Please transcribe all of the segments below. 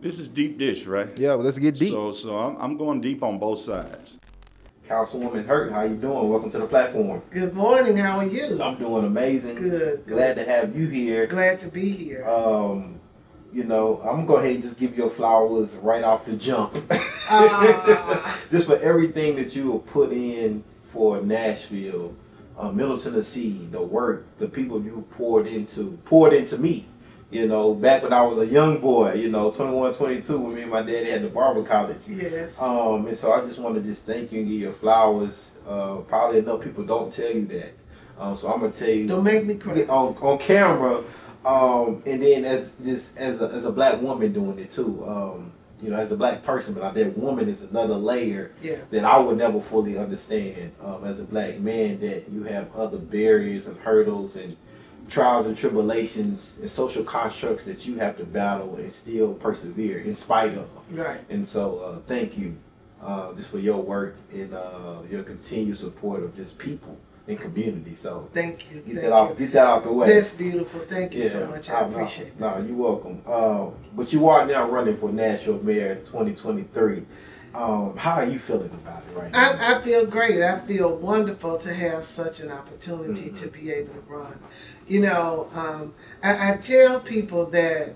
This is deep dish, right? Yeah, well, let's get deep. So, so I'm, I'm going deep on both sides. Councilwoman Hurt, how you doing? Welcome to the platform. Good morning. How are you? I'm doing amazing. Good. Glad to have you here. Glad to be here. Um, you know, I'm gonna go ahead and just give you your flowers right off the jump. Ah. just for everything that you have put in for Nashville, uh, Middle Tennessee, the work, the people you poured into, poured into me. You know, back when I was a young boy, you know, 21, 22, when me and my daddy had the barber college. yes. Um, and so I just want to just thank you and give you flowers. Uh, probably enough people don't tell you that. Um, so I'm gonna tell you Don't make me cry. on, on camera. Um, and then as just as a, as a black woman doing it too. Um, you know, as a black person, but that woman is another layer Yeah. that I would never fully understand. Um, as a black man, that you have other barriers and hurdles and trials and tribulations and social constructs that you have to battle and still persevere in spite of. Right. And so, uh, thank you uh, just for your work and uh, your continued support of just people and community. So, Thank you. get Thank that off, you. get that out the way. That's beautiful. Thank you so much. I no, appreciate no, that. No, you're welcome. Uh, but you are now running for Nashville Mayor 2023. Um, how are you feeling about it right now? I, I feel great. I feel wonderful to have such an opportunity Mm-hmm. to be able to run. You know, um, I, I tell people that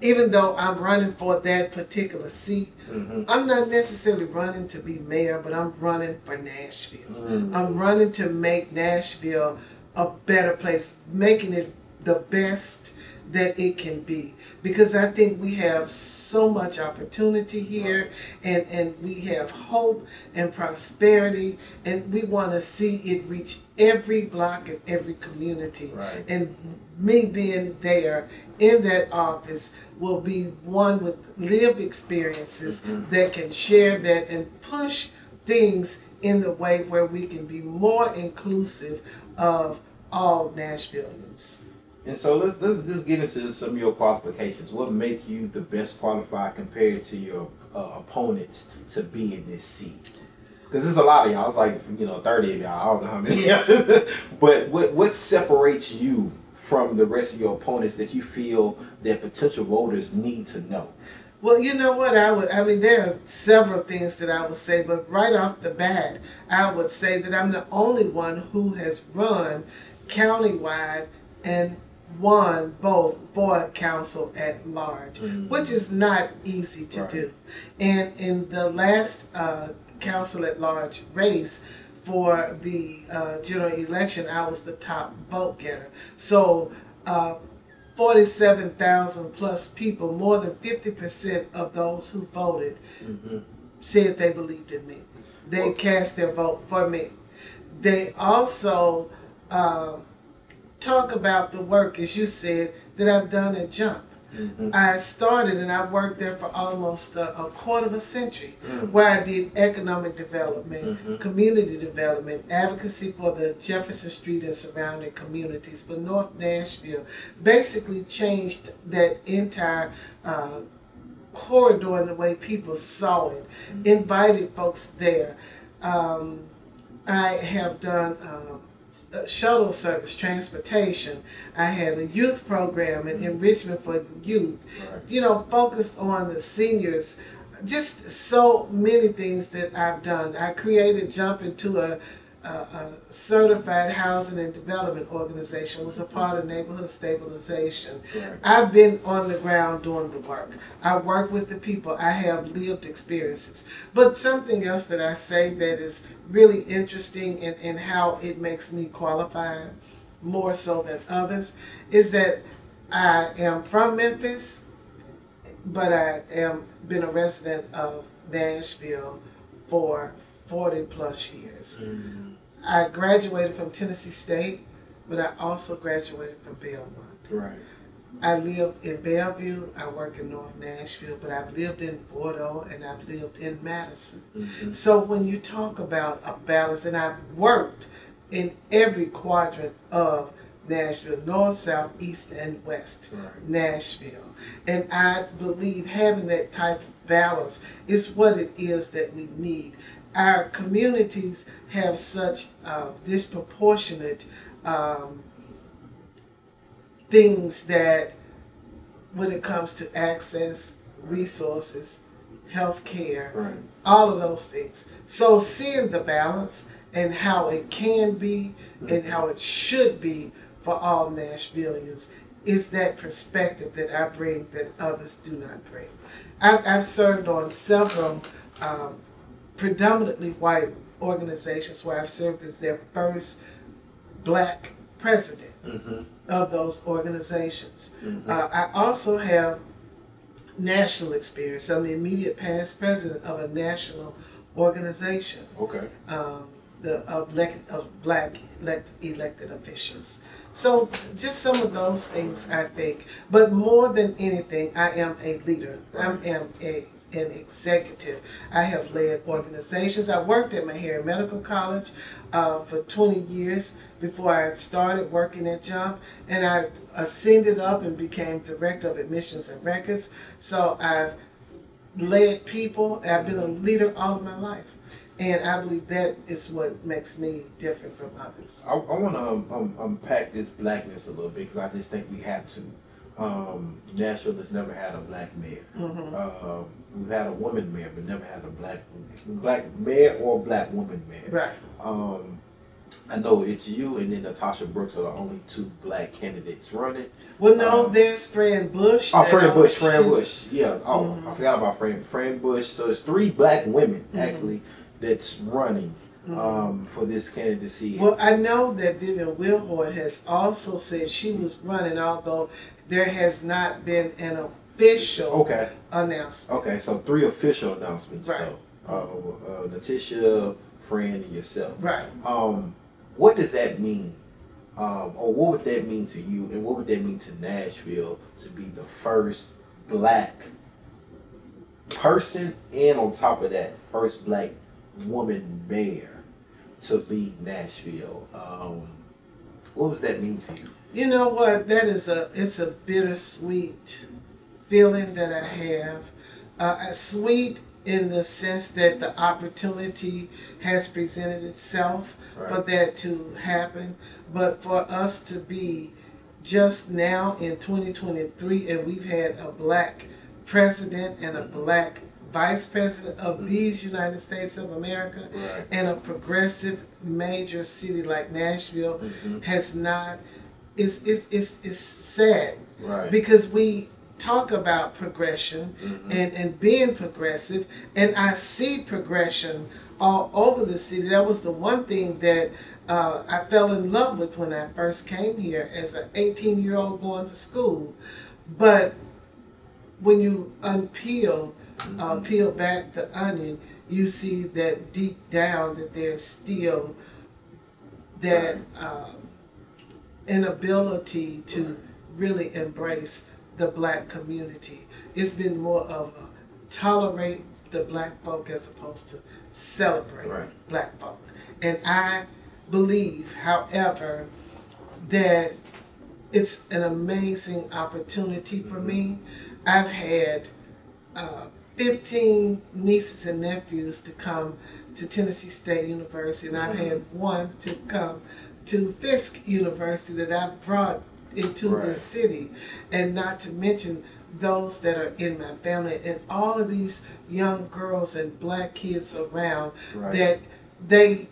even though I'm running for that particular seat, Mhm. I'm not necessarily running to be mayor, but I'm running for Nashville. Mm. I'm running to make Nashville a better place, making it the best that it can be. Because I think we have so much opportunity here and, and we have hope and prosperity and we want to see it reach every block and every community. Right. And me being there in that office will be one with lived experiences that can share that and push things in the way where we can be more inclusive of all Nashvillians. And so let's let's just get into some of your qualifications. What make you the best qualified compared to your uh, opponents to be in this seat? Because there's a lot of y'all. It's like you know thirty of y'all. I don't know how many. but what what separates you from the rest of your opponents that you feel that potential voters need to know? Well, you know what I would I mean there are several things that I would say, but right off the bat, I would say that I'm the only one who has run countywide and won both for council at large, which is not easy to Right. do. And in the last uh, council at large race for the uh, general election, I was the top vote getter. So. Uh, 47,000 plus people, more than 50% of those who voted said they believed in me. They cast their vote for me. They also um, talk about the work, as you said, that I've done at Jump. I started and I worked there for almost a, a quarter of a century, where I did economic development, community development, advocacy for the Jefferson Street and surrounding communities for North Nashville. Basically, changed that entire uh, corridor and the way people saw it. Invited folks there. Um, I have done um, Uh, shuttle service, transportation. I had a youth program and enrichment for the youth. You know, focused on the seniors. Just so many things that I've done. I created Jump into a, a, a certified housing and development organization. Was a part of neighborhood stabilization. Right. I've been on the ground doing the work. I work with the people. I have lived experiences. But something else that I say that is really interesting in, in how it makes me qualify more so than others is that I am from Memphis, but I am been a resident of Nashville for 40 plus years. Mm. I graduated from Tennessee State, but I also graduated from Belmont. Right. I live in Bellevue. I work in North Nashville, but I've lived in Bordeaux and I've lived in Madison. Mhm. So when you talk about a balance, and I've worked in every quadrant of Nashville, north, south, east, and west Right. Nashville. And I believe having that type of balance is what it is that we need. Our communities have such uh, disproportionate um, things that when it comes to access, resources, health care, Right. all of those things. So seeing the balance and how it can be and how it should be for all Nashvillians is that perspective that I bring that others do not bring. I've, I've served on several um, predominantly white organizations where I've served as their first black president Mm-hmm. of those organizations. Mhm. Uh, I also have national experience. I'm the immediate past president of a national organization Okay. um, the of, elect, of black elect, elected officials. So just some of those things I think, but more than anything, I am a leader. I am a an executive. I have led organizations. I worked at Meharry Medical College uh, for 20 years before I started working at Jump, and I ascended up and became director of admissions and records. So I've led people. I've been a leader all of my life. And I believe that is what makes me different from others. I, I want to um, um, unpack this blackness a little bit because I just think we have to. Um, Nashville has never had a black mayor. Mhm. Um, we've had a woman mayor, but never had a black black mayor or black woman mayor. Right. Um, I know it's you and then Natisha Brooks are the only two black candidates running. Well, no, Um, there's Fran Bush. Oh, Fran uh, Bush, Fran Bush. Yeah. Oh, Mhm. I forgot about Fran Fran Bush. So it's three black women Mhm. actually that's running Mhm. um, for this candidacy. Well, I know that Vivian Wilhoite has also said she was running, although there has not been an official okay. announcement. Okay. So three official announcements Right. though. Uh, uh, Natisha, Fran, and yourself. Right. Um, what does that mean? Um, or what would that mean to you, and what would that mean to Nashville to be the first black person, and on top of that, first black woman mayor to lead Nashville? Um, what does that mean to you? You know what? That is a it's a bittersweet feeling that I have. Uh, sweet in the sense that the opportunity has presented itself for that to happen, but for us to be just now in 2023 and we've had a black president and a black vice president of these United States of America Right. and a progressive major city like Nashville Mhm. has not it's is is is sad Right. because we talk about progression Mhm. and and being progressive and I see progression all over the city. That was the one thing that uh, I fell in love with when I first came here as an 18 year old going to school. But when you unpeel uh, peel back the onion you see that deep down that there's still that um, inability to really embrace the black community. It's been more of a tolerate the black folk as opposed to celebrate Right. black folk. And I believe, however, that it's an amazing opportunity for me. I've had uh, 15 nieces and nephews to come to Tennessee State University, and I've had one to come to Fisk University that I've brought into Right. this city, and not to mention those that are in my family, and all of these young girls and black kids around Right. that they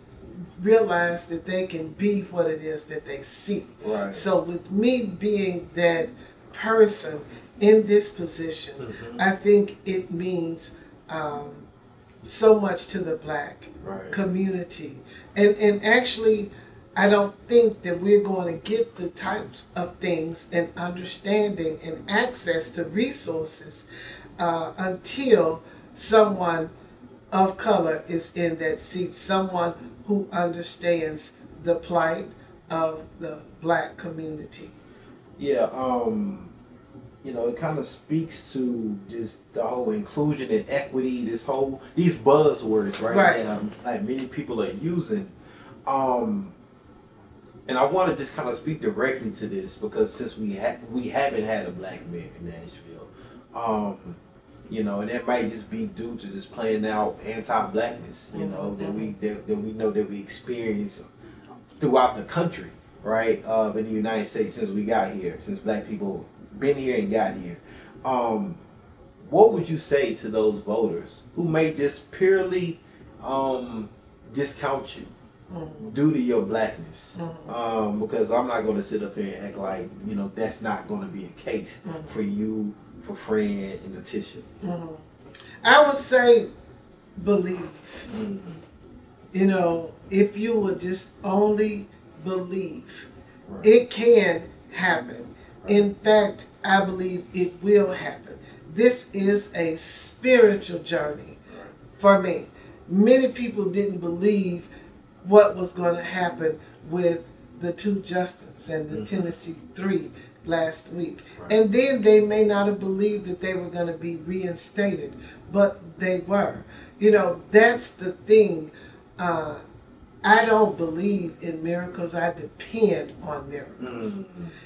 realize that they can be what it is that they see. Right. So with me being that person in this position, Mhm. I think it means um, so much to the black Right. community. And and actually I don't think that we're going to get the types of things and understanding and access to resources uh, until someone of color is in that seat, someone who understands the plight of the black community. Yeah, um, you know, it kind of speaks to just the whole inclusion and equity, this whole these buzzwords, right? Right. That, um, like many people are using. Um, and I want to just kind of speak directly to this because since we ha- we haven't had a black mayor in Nashville, um, you know, and that might just be due to just playing out anti-blackness, you know, that we that, that we know that we experience throughout the country, right? Uh, in the United States since we got here, since black people been here and got here. Um, what would you say to those voters who may just purely um, discount you Mhm. due to your blackness? Mhm. Um, because I'm not going to sit up here and act like you know that's not going to be a case Mhm. for you, for Fred and Letitia. Mhm. I would say believe. Mm. You know, if you would just only believe, Right. it can happen. In fact, I believe it will happen. This is a spiritual journey for me. Many people didn't believe what was going to happen with the two Justins and the Mhm. Tennessee Three last week. Right. And then they may not have believed that they were going to be reinstated, but they were. You know, that's the thing. Uh, I don't believe in miracles. I depend on miracles. Mm.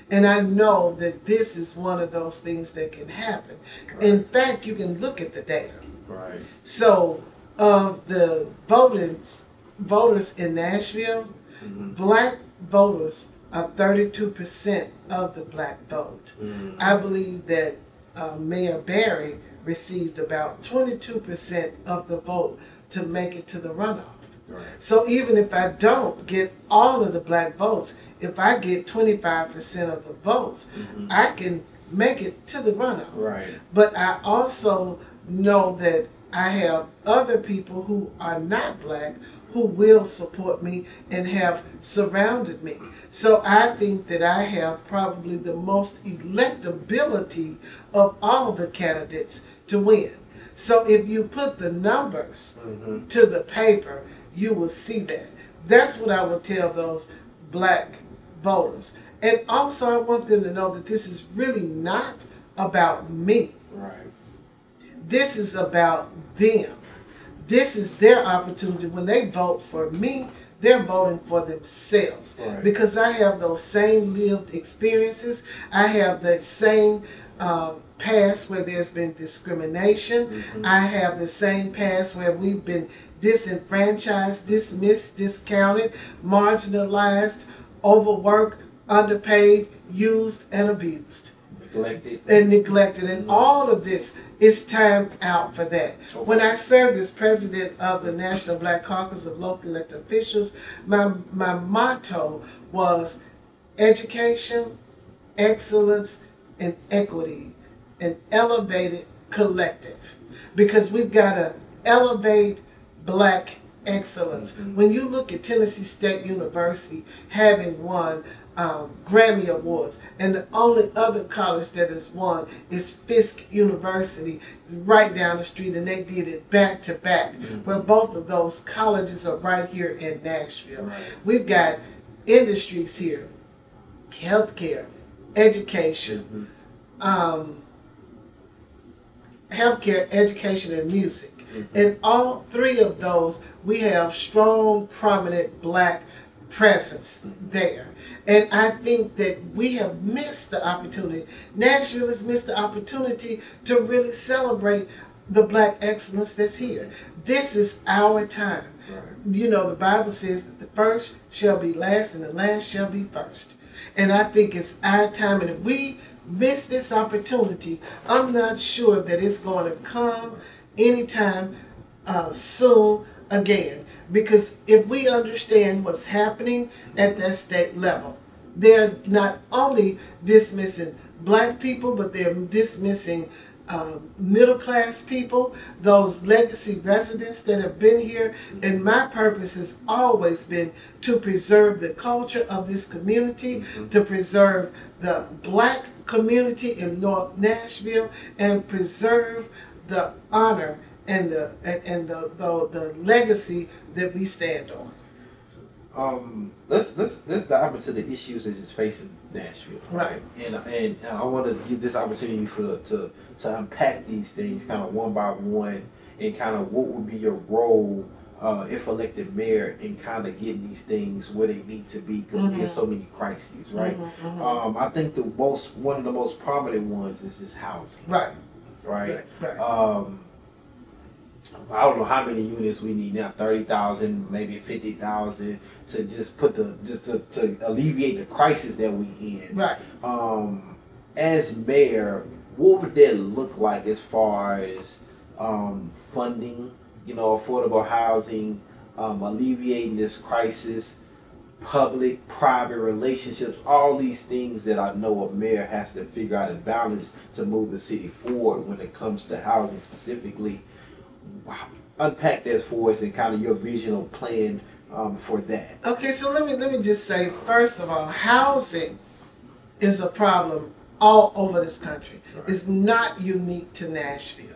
And I know that this is one of those things that can happen. In fact, you can look at the data. Right. So, of the voters, voters in Nashville, Mhm. black voters are 32% of the black vote. Mm. I believe that uh, Mayor Barry received about 22% of the vote to make it to the runoff. Right. So even if I don't get all of the black votes, if I get 25% of the votes, Mhm. I can make it to the runoff. Right. But I also know that I have other people who are not black who will support me and have surrounded me. So I think that I have probably the most electability of all the candidates to win. So if you put the numbers Mhm. to the paper, you will see that. That's what I would tell those black voters. And also, I want them to know that this is really not about me. Right. This is about them. This is their opportunity. When they vote for me, they're voting for themselves. Right. Because I have those same lived experiences. I have that same uh, past where there's been discrimination. Mhm. I have the same past where we've been disenfranchised, dismissed, discounted, marginalized, overworked, underpaid, used, and abused Neglected. and neglected. And all of this is time out for that. When I served as president of the National Black Caucus of Local Elected Officials, my, my motto was education, excellence, and equity, an elevated collective. Because we've got to elevate black excellence. Mhm. When you look at Tennessee State University having won um, Grammy Awards, and the only other college that has won is Fisk University, right down the street, and they did it back to back. Where both of those colleges are right here in Nashville. We've got industries here, healthcare, education, Mhm. um, healthcare, education, and music. Mhm. In all three of those, we have strong, prominent black presence there. And I think that we have missed the opportunity. Nashville has missed the opportunity to really celebrate the black excellence that's here. This is our time. Right. You know, the Bible says that the first shall be last and the last shall be first. And I think it's our time. And if we miss this opportunity, I'm not sure that it's going to come anytime uh, soon again. Because if we understand what's happening at that state level, they're not only dismissing black people, but they're dismissing um, middle class people, those legacy residents that have been here. And my purpose has always been to preserve the culture of this community, to preserve the black community in North Nashville, and preserve the honor and the and, and the, the the legacy that we stand on. Um, let's let's let's dive into the issues that is facing Nashville. Right. And and, and I want to give this opportunity for to to unpack these things kind of one by one, and kind of what would be your role. Uh, if elected mayor in kind of getting these things where they need to be because Mhm. there's so many crises, right? Mhm, mhm. Um, I think the most one of the most prominent ones is this housing, Right. right? Right. Right. Um, I don't know how many units we need now, thirty thousand, maybe fifty thousand, to just put the just to, to alleviate the crisis that we in. right. Um, as mayor, what would that look like as far as um, funding, you know, affordable housing, um, alleviating this crisis, public private relationships, all these things that I know a mayor has to figure out and balance to move the city forward when it comes to housing specifically. Unpack that for us and kind of your vision or plan um, for that. Okay, so let me let me just say first of all, housing is a problem all over this country. Right. It's not unique to Nashville.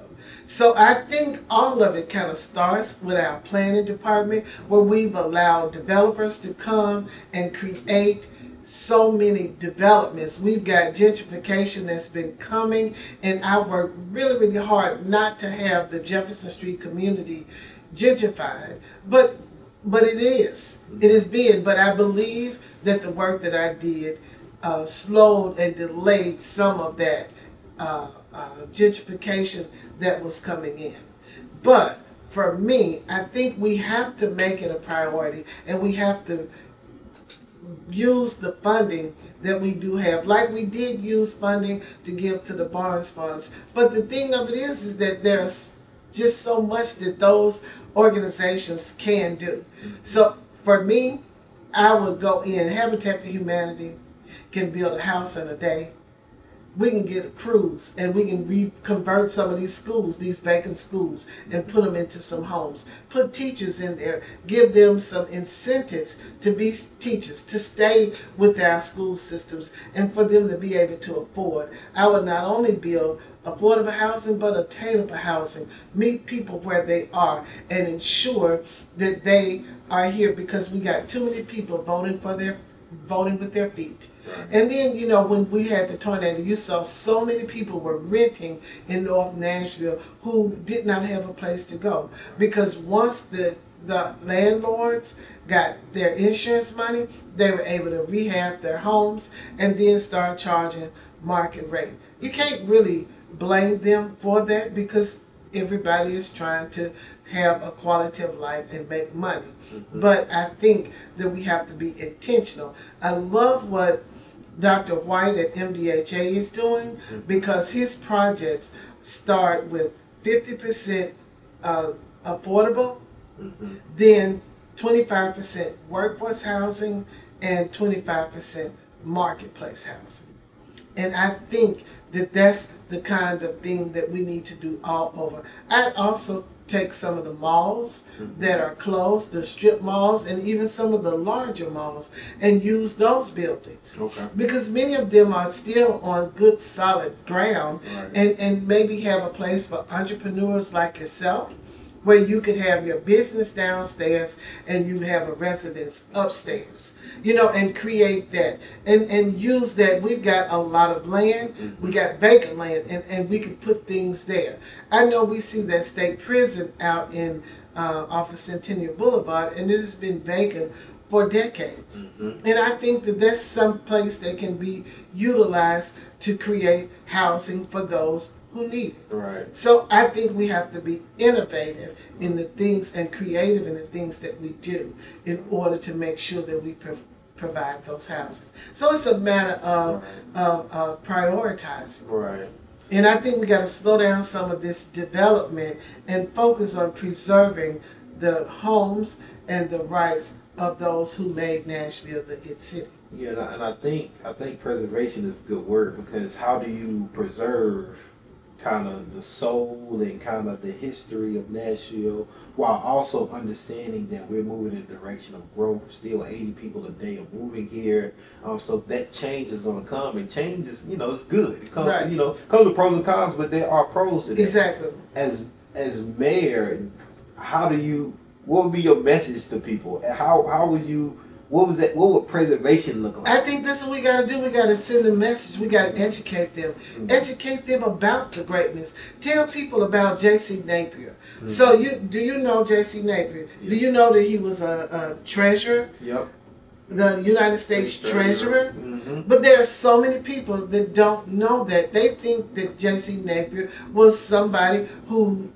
So I think all of it kind of starts with our planning department where we've allowed developers to come and create so many developments. We've got gentrification that's been coming and I work really, really hard not to have the Jefferson Street community gentrified. But but it is. It is being. But I believe that the work that I did uh, slowed and delayed some of that uh, uh, gentrification that was coming in. But for me, I think we have to make it a priority and we have to use the funding that we do have, like we did use funding to give to the Barnes funds. But the thing of it is, is that there's just so much that those organizations can do. So for me, I would go in. Habitat for Humanity can build a house in a day. We can get crews and we can reconvert some of these schools, these vacant schools, and put them into some homes. Put teachers in there, give them some incentives to be teachers, to stay with our school systems, and for them to be able to afford. I would not only build affordable housing, but attainable housing. Meet people where they are and ensure that they are here because we got too many people voting for their voting with their feet. Right. And then, you know, when we had the tornado, you saw so many people were renting in North Nashville who did not have a place to go. Because once the the landlords got their insurance money, they were able to rehab their homes and then start charging market rate. You can't really blame them for that because everybody is trying to have a quality of life and make money. Mm-hmm. But I think that we have to be intentional. I love what Dr. White at MDHA is doing mm-hmm. because his projects start with 50% uh, affordable, mm-hmm. then 25% workforce housing, and 25% marketplace housing. And I think that that's the kind of thing that we need to do all over. I'd also take some of the malls that are closed, the strip malls, and even some of the larger malls, and use those buildings. Okay. Because many of them are still on good solid ground Right. and, and maybe have a place for entrepreneurs like yourself where you could have your business downstairs and you have a residence upstairs you know and create that. And and use that. We've got a lot of land. We got vacant land and, and we can put things there. I know we see that state prison out in uh, off of centennial boulevard and it has been vacant for decades. And i think that that's some place that can be utilized to create housing for those who need it. Right. so I think we have to be innovative in the things and creative in the things that we do in order to make sure that we pro- provide those housing. So it's a matter of, of, of prioritizing. Right. And I think we got to slow down some of this development and focus on preserving the homes and the rights of those who made Nashville the it city. Yeah, and I, and I think I think preservation is a good word because how do you preserve kind of the soul and kind of the history of Nashville while also understanding that we're moving in the direction of growth. Still, 80 people a day are moving here, um, so that change is going to come, and change is you know it's good. It comes Right. you know comes with pros and cons, but there are pros to that. Exactly. As as mayor, how do you? What would be your message to people? And How how would you? What was that? What would preservation look like? I think that's what we got to do. We got to send a message. We got to educate them. Educate them about the greatness. Tell people about J.C. Napier. So you do you know J.C. Napier? Do you know that he was a, a treasurer, Yep. the United States treasurer? hmm But there are so many people that don't know that. They think that J.C. Napier was somebody who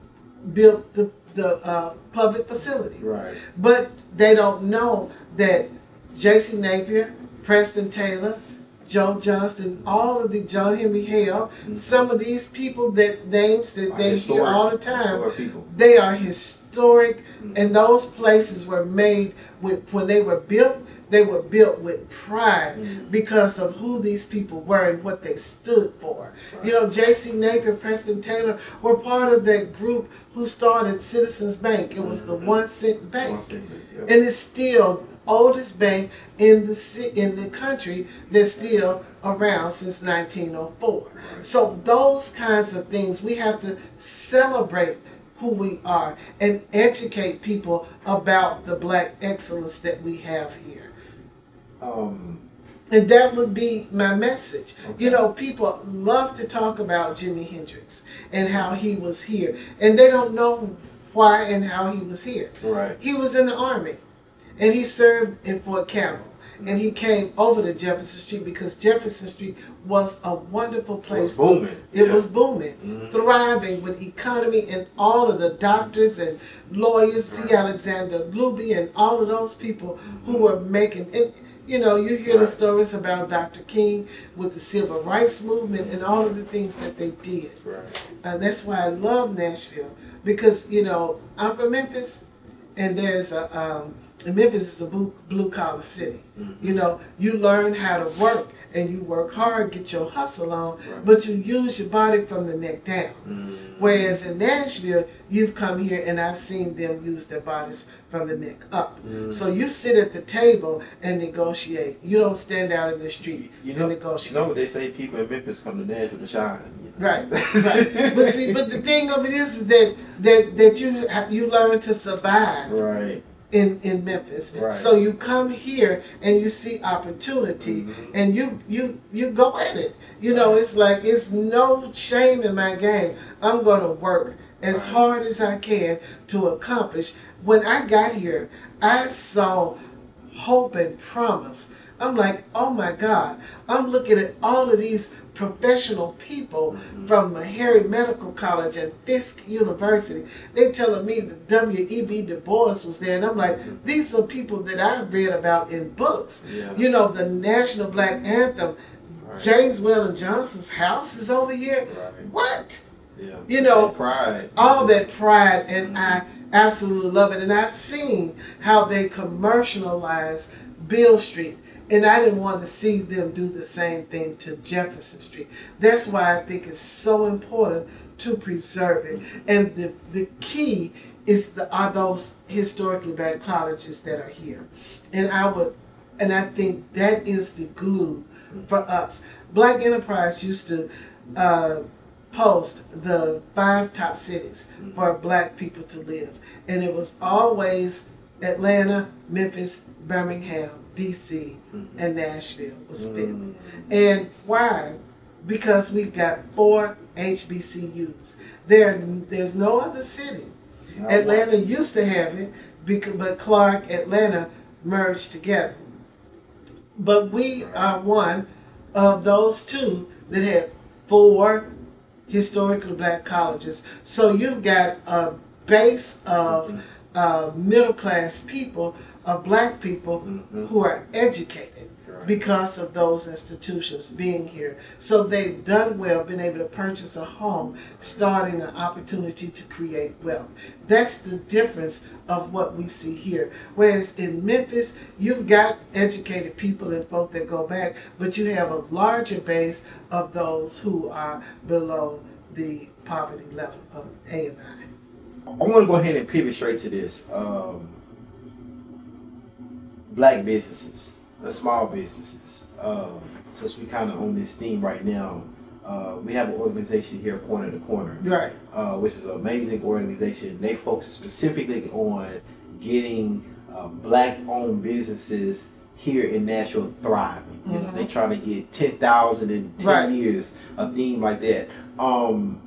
built the the uh, public facility. Right. But they don't know that J.C. Napier, Preston Taylor, Joe Johnston, all of the John Henry Hale, some of these people that names that Are they hear all the time, they are historic, and those places were made with when they were built. They were built with pride mm. because of who these people were and what they stood for. You know, J.C. Napier, Preston Taylor were part of that group who started Citizens Bank. It was the mm-hmm. one cent bank One cent yep. and it's still oldest bank in the in the country that's still around since 1904. So those kinds of things we have to celebrate who we are and educate people about the black excellence that we have here. Um, And that would be my message. Okay. You know, people love to talk about Jimi Hendrix and how he was here, and they don't know why and how he was here. right. He was in the army and he served in Fort Campbell. And he came over to Jefferson Street because Jefferson Street was a wonderful place. It was booming. It Yeah. was booming, Mhm. thriving with economy and all of the doctors and lawyers, Z. Alexander Looby, and all of those people who were making. And, you know, you hear the stories about Dr. King with the civil rights movement and all of the things that they did. Right. And that's why I love Nashville because you know I'm from Memphis, and there's a um, and Memphis is a blue, blue collar city. You know, you learn how to work and you work hard, get your hustle on, Right. but you use your body from the neck down. Mm. Whereas in Nashville, you've come here and I've seen them use their bodies from the neck up. Mm. So you sit at the table and negotiate. You don't stand out in the street You and know, negotiate. you know, they say people in Memphis come to Nashville to shine. You know? Right, right. But see, but the thing of it is, is that that that you you learn to survive right. In in Memphis. Right. So you come here and you see opportunity, Mhm. and you you you go at it. You know, it's like it's no shame in my game. I'm gonna work as Right. hard as I can to accomplish. When I got here, I saw hope and promise. I'm like, oh my God. I'm looking at all of these professional people mm-hmm. from Meharry Medical College and Fisk University. They telling me that W.E.B. Du Bois was there, and I'm like, mm-hmm. these are people that I've read about in books. Yeah. You know, the National Black Anthem. Right. James Weldon Johnson's house is over here. Right. What? Yeah. You know, That pride. all that pride and mm-hmm. I absolutely love it and I've seen how they commercialize Beale Street and I didn't want to see them do the same thing to Jefferson Street. That's why I think it's so important to preserve it. And the the key is the are those historically black colleges that are here. And I would and I think that is the glue for us. Black Enterprise used to uh, post the five top cities for black people to live. And it was always Atlanta, Memphis, Birmingham, DC, mm-hmm. and Nashville was mm-hmm. fifth. And why? Because we've got four HBCUs. There, there's no other city. Atlanta used to have it, because, but Clark, Atlanta merged together. But we are one of those two that had four historically black colleges. So you've got a base of mm-hmm. uh, middle class people, of black people Mhm. who are educated Right. because of those institutions being here. So they've done well, been able to purchase a home, starting an opportunity to create wealth. That's the difference of what we see here. Whereas in Memphis, you've got educated people and folk that go back, but you have a larger base of those who are below the poverty level of A and I. I want to go ahead and pivot straight to this. Um, black businesses, the small businesses. Um, since we kind of on this theme right now, uh, we have an organization here, Corner to Corner, Right. uh, which is an amazing organization. They focus specifically on getting uh, black-owned businesses here in Nashville thriving. You know, Mhm. they trying to get ten thousand in ten Right. years, a theme like that. Um,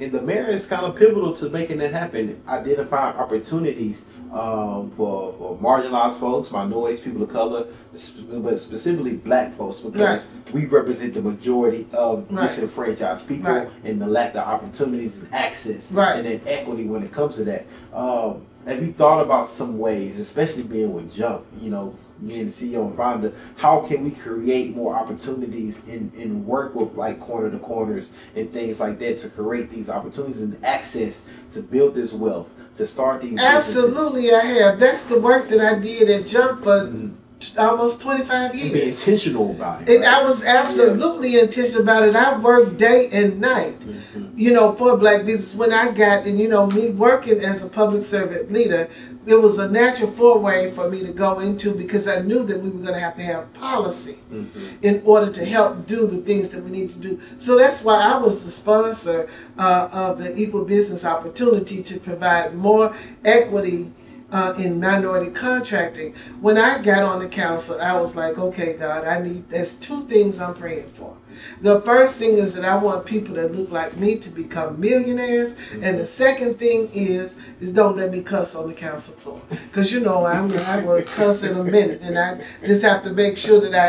and the mayor is kind of pivotal to making that happen, Identify opportunities um, for, for marginalized folks, minorities, people of color, but specifically black folks because we represent the majority of Right. disenfranchised people Right. and the lack of opportunities and access Right. and then equity when it comes to that. Um, have you thought about some ways, especially being with Jump, you know, being the CEO and founder, how can we create more opportunities and, and work with like corner to corners and things like that to create these opportunities and access to build this wealth, to start these businesses? Absolutely, I have. That's the work that I did at Jump for Mhm. t- almost 25 And be years. intentional about it. And right? I was absolutely intentional about it. I worked day and night, Mhm. you know, for black business. When I got, and you know, me working as a public servant leader, it was a natural foray for me to go into because I knew that we were going to have to have policy Mhm. in order to help do the things that we need to do. So that's why I was the sponsor uh, of the Equal Business Opportunity to provide more equity uh, in minority contracting. When I got on the council, I was like, okay, God, I need, there's two things I'm praying for. The first thing is that I want people that look like me to become millionaires, and the second thing is is don't let me cuss on the council floor, because you know I'm I will cuss in a minute, and I just have to make sure that I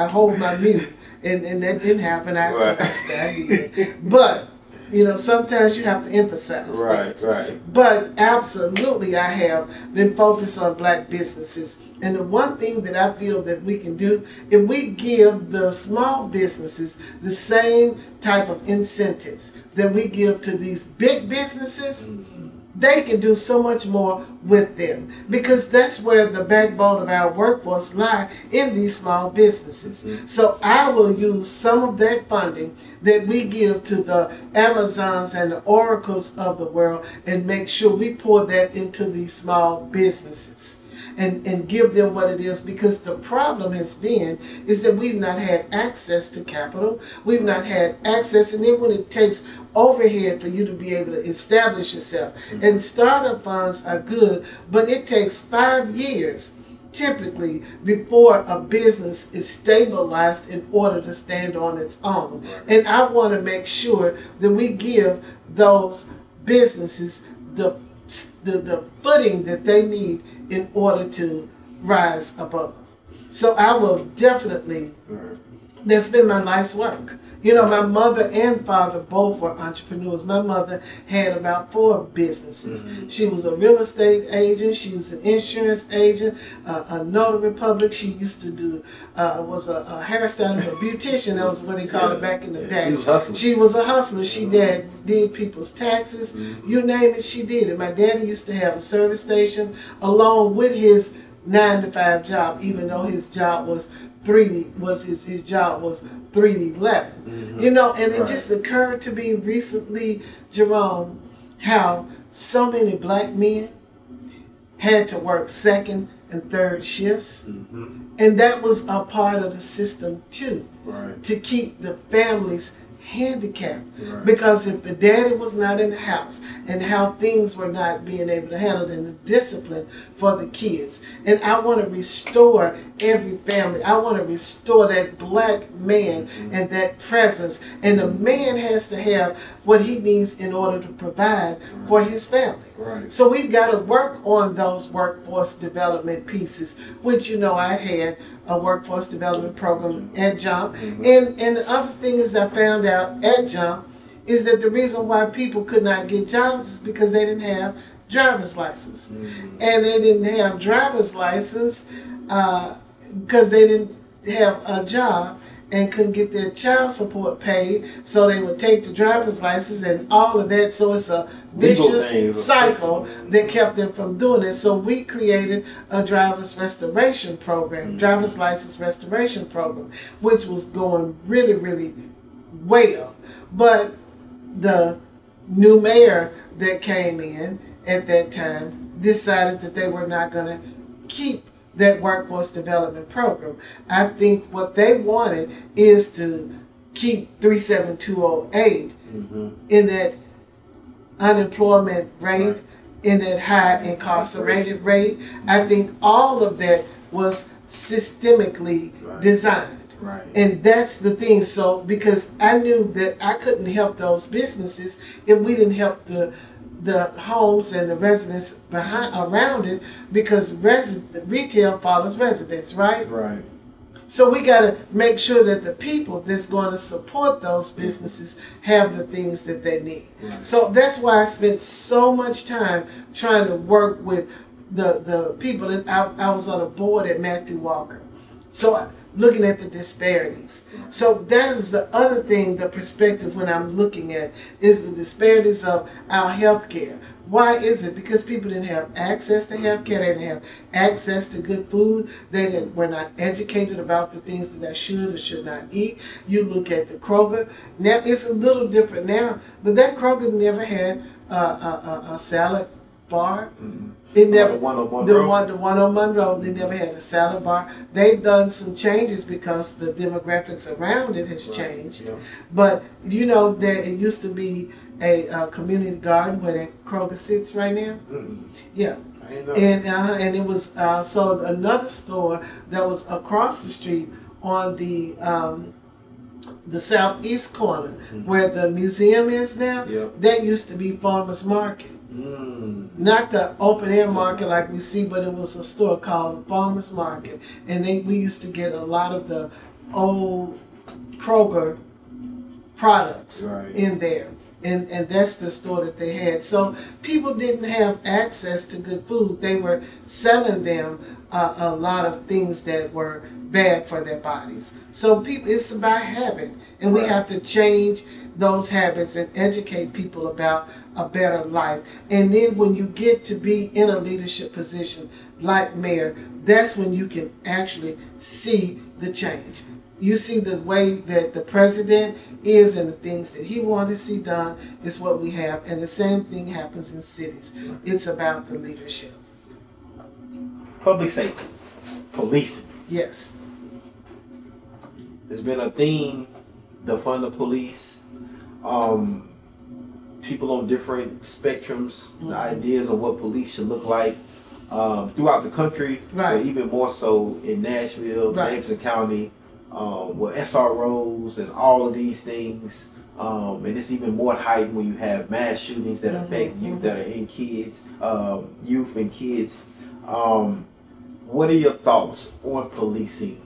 I, I hold my mute, and and that didn't happen. I Right. cussed, I did, but you know sometimes you have to emphasize Right, things. right. But absolutely, I have been focused on black businesses. And the one thing that I feel that we can do, if we give the small businesses the same type of incentives that we give to these big businesses, mm-hmm. They can do so much more with them because that's where the backbone of our workforce lie in these small businesses. Mm-hmm. So I will use some of that funding that we give to the Amazons and the Oracles of the world and make sure we pour that into these small businesses. And, and give them what it is because the problem has been is that we've not had access to capital. We've not had access and then when it takes overhead for you to be able to establish yourself. Mm-hmm. And startup funds are good but it takes five years typically before a business is stabilized in order to stand on its own. And I want to make sure that we give those businesses the, the, the footing that they need in order to rise above. So I will definitely that's been my life's work. You know, my mother and father both were entrepreneurs. My mother had about four businesses. She was a real estate agent. She was an insurance agent, uh, a notary public. She used to do uh, was a, a hairstylist, a beautician. That was what they called it back in the Yeah, day. she was. She was a hustler. She did did people's taxes. You name it, she did it. My daddy used to have a service station along with his nine to five job, even though his job was three to, was his his job was three to 11 You know, and it Right. just occurred to me recently, Jerome, how so many black men had to work second and third shifts, Mhm. and that was a part of the system too Right. to keep the families handicapped. Right. Because if the daddy was not in the house and how things were not being able to handle and the discipline for the kids. And I want to restore every family. I want to restore that black man mm-hmm. and that presence. And the man has to have what he needs in order to provide for his family. Right. So we've got to work on those workforce development pieces, which you know I had a workforce development program mm-hmm. at Jump. Mm-hmm. And and the other thing is I found out at Jump is that the reason why people could not get jobs is because they didn't have driver's license. Mm-hmm. And they didn't have driver's license uh, because they didn't have a job and couldn't get their child support paid, so they would take the driver's license and all of that. So it's a vicious cycle that kept them from doing it. So we created a driver's restoration program, driver's license restoration program, which was going really, really well. But the new mayor that came in at that time decided that they were not going to keep that workforce development program. I think what they wanted is to keep 37208 mm-hmm. in that unemployment rate, in that high incarcerated rate. I mm-hmm. think all of that was systemically Right. designed. Right. And that's the thing. So because I knew that I couldn't help those businesses if we didn't help the the homes and the residents behind around it because resident retail follows residents, right? Right. So we got to make sure that the people that's going to support those businesses have the things that they need. Right. So that's why I spent so much time trying to work with the the people that I, I was on a board at Matthew Walker, so I, looking at the disparities. So that is the other thing, the perspective when I'm looking at is the disparities of our health care. Why is it? Because people didn't have access to health care, they didn't have access to good food, they didn't were not educated about the things that they should or should not eat. You look at the Kroger. Now it's a little different now, but that Kroger never had a, a, a, a salad bar. It never the one on the Monroe? one the one on Monroe. They never had a salad bar. They've done some changes because the demographics around it has Right, changed. yeah. But you know, there it used to be a, uh community garden where that Kroger sits right now. Mm, Yeah, and uh, and it was uh, so another store that was across the street on the um, the southeast corner where the museum is now. Yeah. That used to be Farmers Market. Mm. Not the open air market like we see, but it was a store called the Farmers Market, and they we used to get a lot of the old Kroger products Right. in there. And, and that's the store that they had. So people didn't have access to good food. They were selling them uh, a lot of things that were bad for their bodies. So people, it's about habit, and we Right. have to change those habits and educate people about a better life. And then when you get to be in a leadership position like mayor, that's when you can actually see the change. You see the way that the president is and the things that he wanted to see done is what we have. And the same thing happens in cities. It's about the leadership. Public safety, policing. Yes. There's been a theme, the defund the police. Um, people on different spectrums, Mm-hmm. the ideas of what police should look like um, throughout the country, Right. but even more so in Nashville, Right. Davidson County, um, with SROs and all of these things. Um, and it's even more heightened when you have mass shootings that Mhm, affect youth that are in kids, um, youth and kids. Um, what are your thoughts on policing?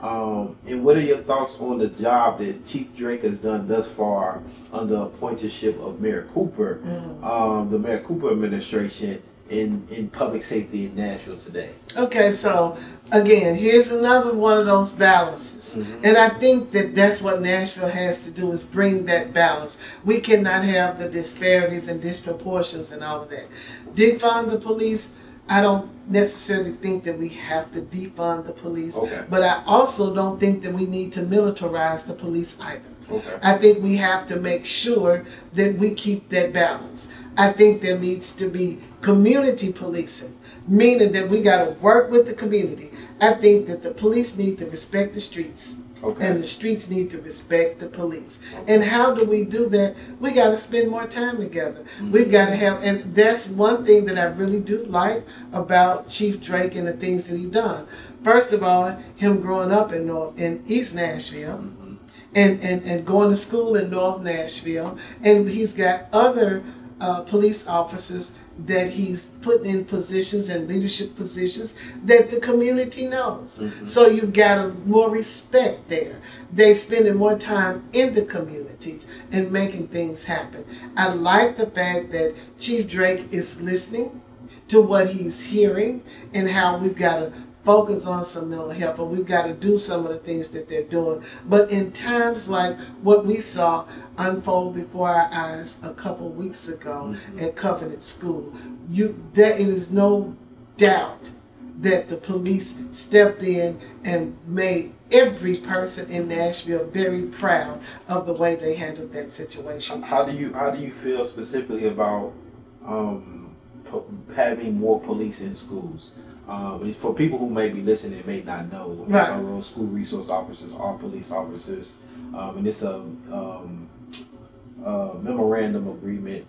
Um, and what are your thoughts on the job that Chief Drake has done thus far under appointeship of Mayor Cooper, Mm. um, the Mayor Cooper administration in, in public safety in Nashville today? Okay, so again, here's another one of those balances. Mhm. And I think that that's what Nashville has to do is bring that balance. We cannot have the disparities and disproportions and all of that. Defund the police, I don't necessarily think that we have to defund the police. Okay. But I also don't think that we need to militarize the police either. Okay. I think we have to make sure that we keep that balance. I think there needs to be community policing, meaning that we got to work with the community. I think that the police need to respect the streets. Okay. And the streets need to respect the police. And how do we do that? We got to spend more time together. We've mm-hmm. got to have, and that's one thing that I really do like about Chief Drake and the things that he done. First of all, him growing up in North, in East Nashville, mm-hmm. and, and, and going to school in North Nashville. And he's got other uh, police officers that he's putting in positions and leadership positions that the community knows. So you've got a, more respect there. They spending more time in the communities and making things happen. I like the fact that Chief Drake is listening to what he's hearing and how we've got to focus on some mental health, but we've got to do some of the things that they're doing. But in times like what we saw unfold before our eyes a couple weeks ago at Covenant School, you there is no doubt that the police stepped in and made every person in Nashville very proud of the way they handled that situation. How do you how do you feel specifically about um, having more police in schools? Um, for people who may be listening may not know. Right. SRO school resource officers are police officers, um, and it's a um, uh, memorandum agreement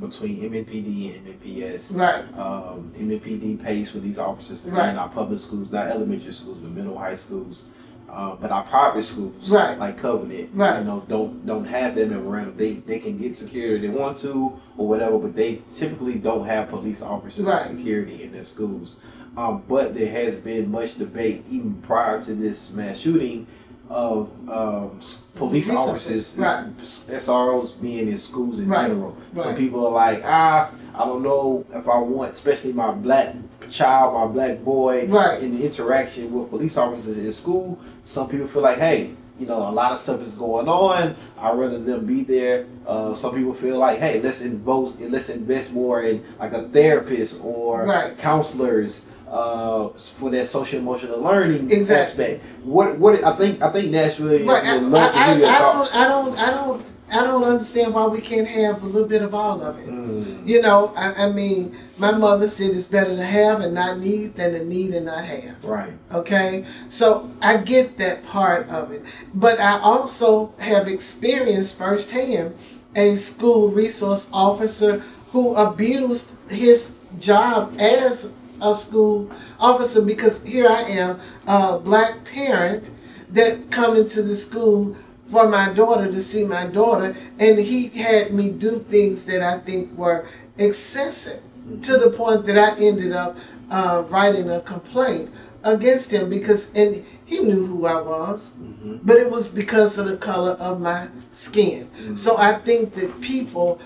between MNPD and MNPS. Right. Um, MNPD pays for these officers to be in our public schools, not elementary schools, but middle high schools. Uh, but our private schools, Right. like Covenant, Right. you know, don't don't have that memorandum. They they can get security if they want to or whatever, but they typically don't have police officers or security in their schools. Um, but there has been much debate even prior to this mass shooting of um, police Police officers, right. SROs being in schools in Right, general. Some people are like, ah, I don't know if I want, especially my black child, my black boy, Right. in the interaction with police officers in school. Some people feel like, hey, you know, a lot of stuff is going on. I'd rather them be there. Uh, some people feel like, hey, let's invest, let's invest more in like a therapist or Right. counselors uh, for that social emotional learning Exactly. aspect. What what I think I think Nashville is Right. I, love to I, hear your I, I don't, I don't, I don't, I don't understand why we can't have a little bit of all of it. Mm, You know, I, I mean, my mother said it's better to have and not need than to need and not have. right. Okay, so I get that part of it, but I also have experienced firsthand a school resource officer who abused his job as a school officer because here I am, a black parent that come into the school for my daughter to see my daughter, and he had me do things that I think were excessive to the point that I ended up uh, writing a complaint against him because and he knew who I was, but it was because of the color of my skin. So I think that people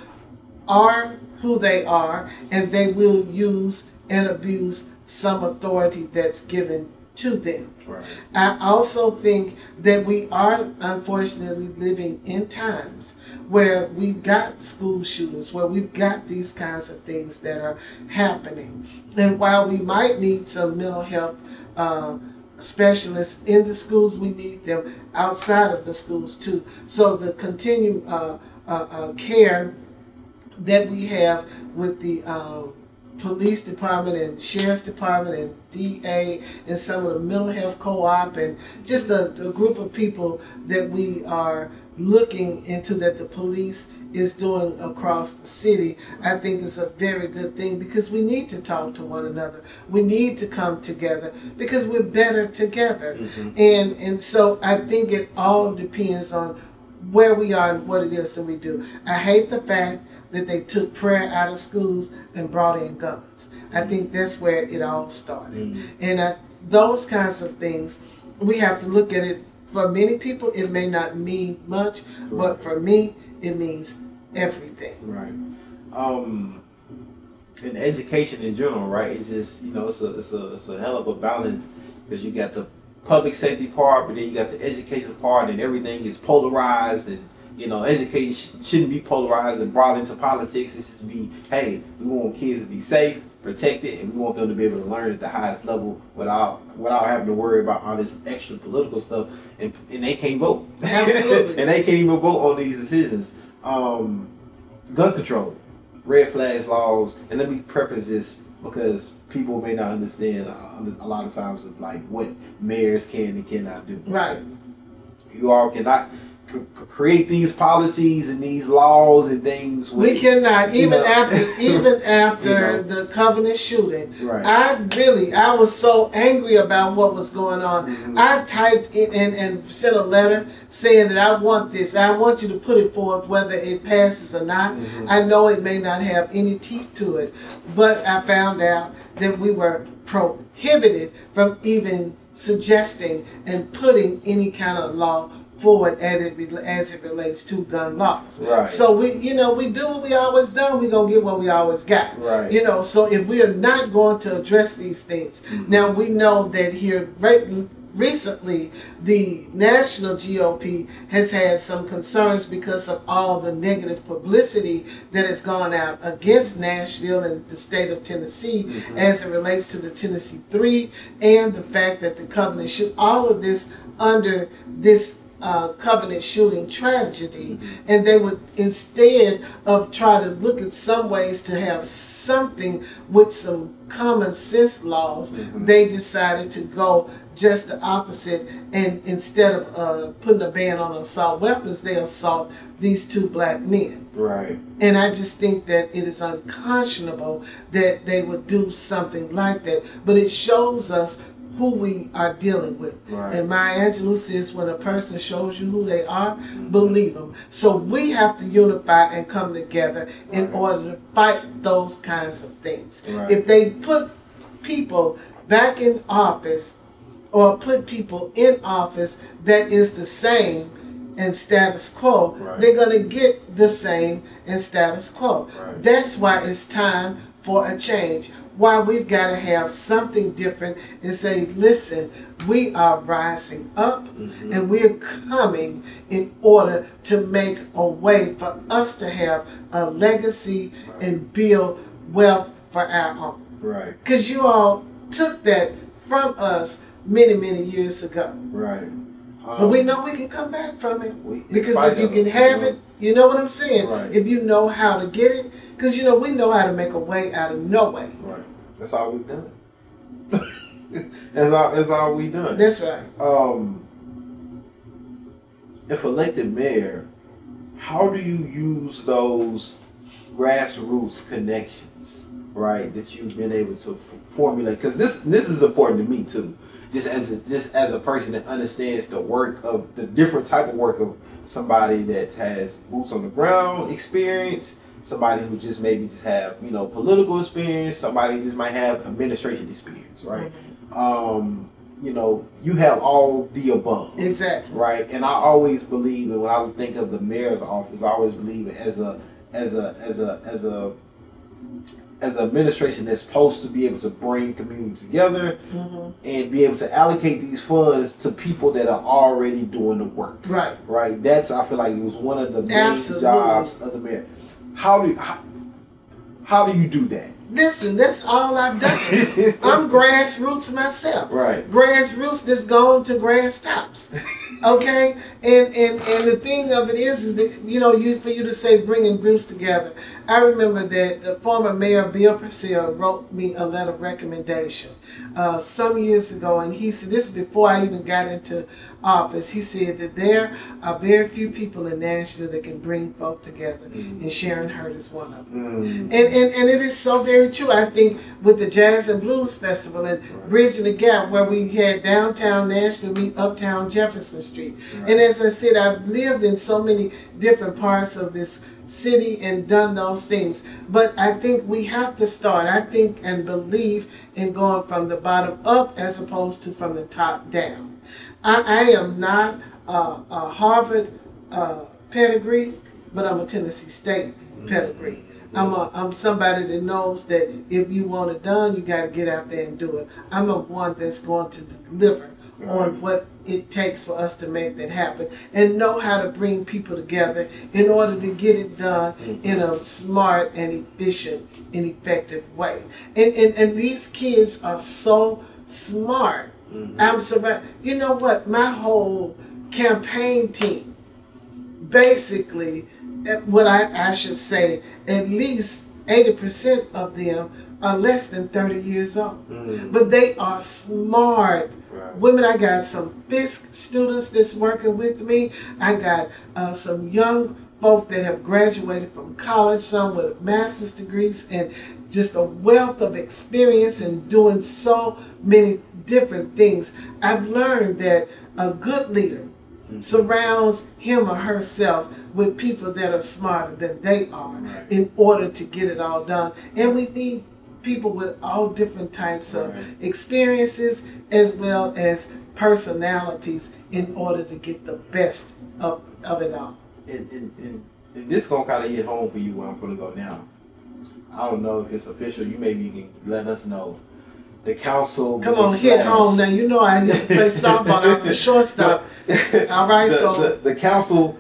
are who they are, and they will use and abuse some authority that's given to them. Right. I also think that we are unfortunately living in times where we've got school shootings, where we've got these kinds of things that are happening. And while we might need some mental health uh, specialists in the schools, we need them outside of the schools too. So the continued uh, uh, uh, care that we have with the um, police department and sheriff's department and DA and some of the mental health co-op and just a, a group of people that we are looking into that the police is doing across the city, I think is a very good thing because we need to talk to one another. We need to come together because we're better together. Mm-hmm. And and so I think it all depends on where we are and what it is that we do. I hate the fact that they took prayer out of schools and brought in guns. I think that's where it all started. And uh, those kinds of things, we have to look at it. For many people, it may not mean much, but for me, it means everything. Right. Um, in education in general, right? It's just you know, it's a it's a it's a hell of a balance because you got the public safety part, but then you got the education part, and everything gets polarized and. You know, education shouldn't be polarized and brought into politics. It should be, hey, we want kids to be safe, protected, and we want them to be able to learn at the highest level without without having to worry about all this extra political stuff. And and they can't vote. Absolutely. and they can't even vote on these decisions. Um, gun control, red flags laws, and let me preface this because people may not understand uh, a lot of times of like what mayors can and cannot do. Right. You all cannot c- create these policies and these laws and things. We cannot even know. after even after You know. the Covenant shooting. Right. I really I was so angry about what was going on. Mhm. I typed in and, and sent a letter saying that I want this. I want you to put it forth whether it passes or not. Mhm. I know it may not have any teeth to it, but I found out that we were prohibited from even suggesting and putting any kind of law forward as it, as it relates to gun laws. Right. So we, you know, we do what we always done. We gonna get what we always got. Right. You know, so if we are not going to address these things, mm-hmm. now we know that here right recently the national GOP has had some concerns because of all the negative publicity that has gone out against Nashville and the state of Tennessee mm-hmm. as it relates to the Tennessee 3 and the fact that the covenant should all of this under this uh, covenant shooting tragedy, and they would instead of try to look at some ways to have something with some common sense laws, they decided to go just the opposite. And instead of uh, putting a ban on assault weapons, they assault these two black men. Right. And I just think that it is unconscionable that they would do something like that. But it shows us who we are dealing with. Right. And Maya Angelou says when a person shows you who they are, believe them. So we have to unify and come together in order to fight those kinds of things. Right. If they put people back in office or put people in office that is the same and status quo, Right. they're going to get the same and status quo. Right. That's why it's time for a change. Why we've got to have something different and say, listen, we are rising up and we're coming in order to make a way for us to have a legacy and build wealth for our own. Right. Because you all took that from us many, many years ago. Right. But we know we can come back from it. Um, We- because if you can have it, you know what I'm saying? Right. If you know how to get it. Because, you know, we know how to make a way out of no way. Right. That's all we've done. that's all. That's all we done. That's right. um, if elected mayor, how do you use those grassroots connections, right, that you've been able to f- formulate? Because this this is important to me too. Just as a, just as a person that understands the work of the different type of work of somebody that has boots on the ground experience, somebody who just maybe just have you know political experience, somebody just might have administration experience, right? Um, you know, you have all the above Exactly. right? And I always believe, and when I think of the mayor's office, I always believe it as a as a as a as a as an administration that's supposed to be able to bring communities together hmm and be able to allocate these funds to people that are already doing the work. Right. Right. That's I feel like it was one of the main Absolutely. jobs of the mayor. How do how, how do you do that? Listen, that's all I've done. I'm grassroots myself. Right. Grassroots that's gone to grass tops. Okay? And and and the thing of it is is that you know, you for you to say bringing groups together. I remember that the former mayor Bill Purcell wrote me a letter of recommendation uh, some years ago and he said this is before I even got into office. He said that there are very few people in Nashville that can bring folk together and Sharon Hurt is one of them. Mm, And, and and it is so very true. I think with the Jazz and Blues Festival and Bridging the Gap, where we had downtown Nashville meet uptown Jefferson Street. And as I said, I've lived in so many different parts of this city and done those things. But I think we have to start. I think and believe in going from the bottom up as opposed to from the top down. I, I am not uh, a Harvard uh, pedigree, but I'm a Tennessee State pedigree. I'm a, I'm somebody that knows that if you want it done, you got to get out there and do it. I'm a one that's going to deliver on what it takes for us to make that happen and know how to bring people together in order to get it done in a smart and efficient and effective way. And and, and these kids are so smart. I'm surrounded. You know what? My whole campaign team basically, eh, what I, I should say, at least 80% of them are less than 30 years old. mm, But they are smart. Right. Women, I got some Fisk students that's working with me. I got uh, some young folks that have graduated from college, some with master's degrees, and just a wealth of experience in doing so many different things. I've learned that a good leader surrounds him or herself with people that are smarter than they are Right. in order to get it all done. And we need people with all different types of Right. experiences as well as personalities in order to get the best of, of it all. and, and, and, and this gonna kind of hit home for you where I'm gonna go now. I don't know if it's official. You maybe you can let us know. The council. Come on, hit home now. You know I used to play softball. I was a shortstop. All right, the, so the, the council,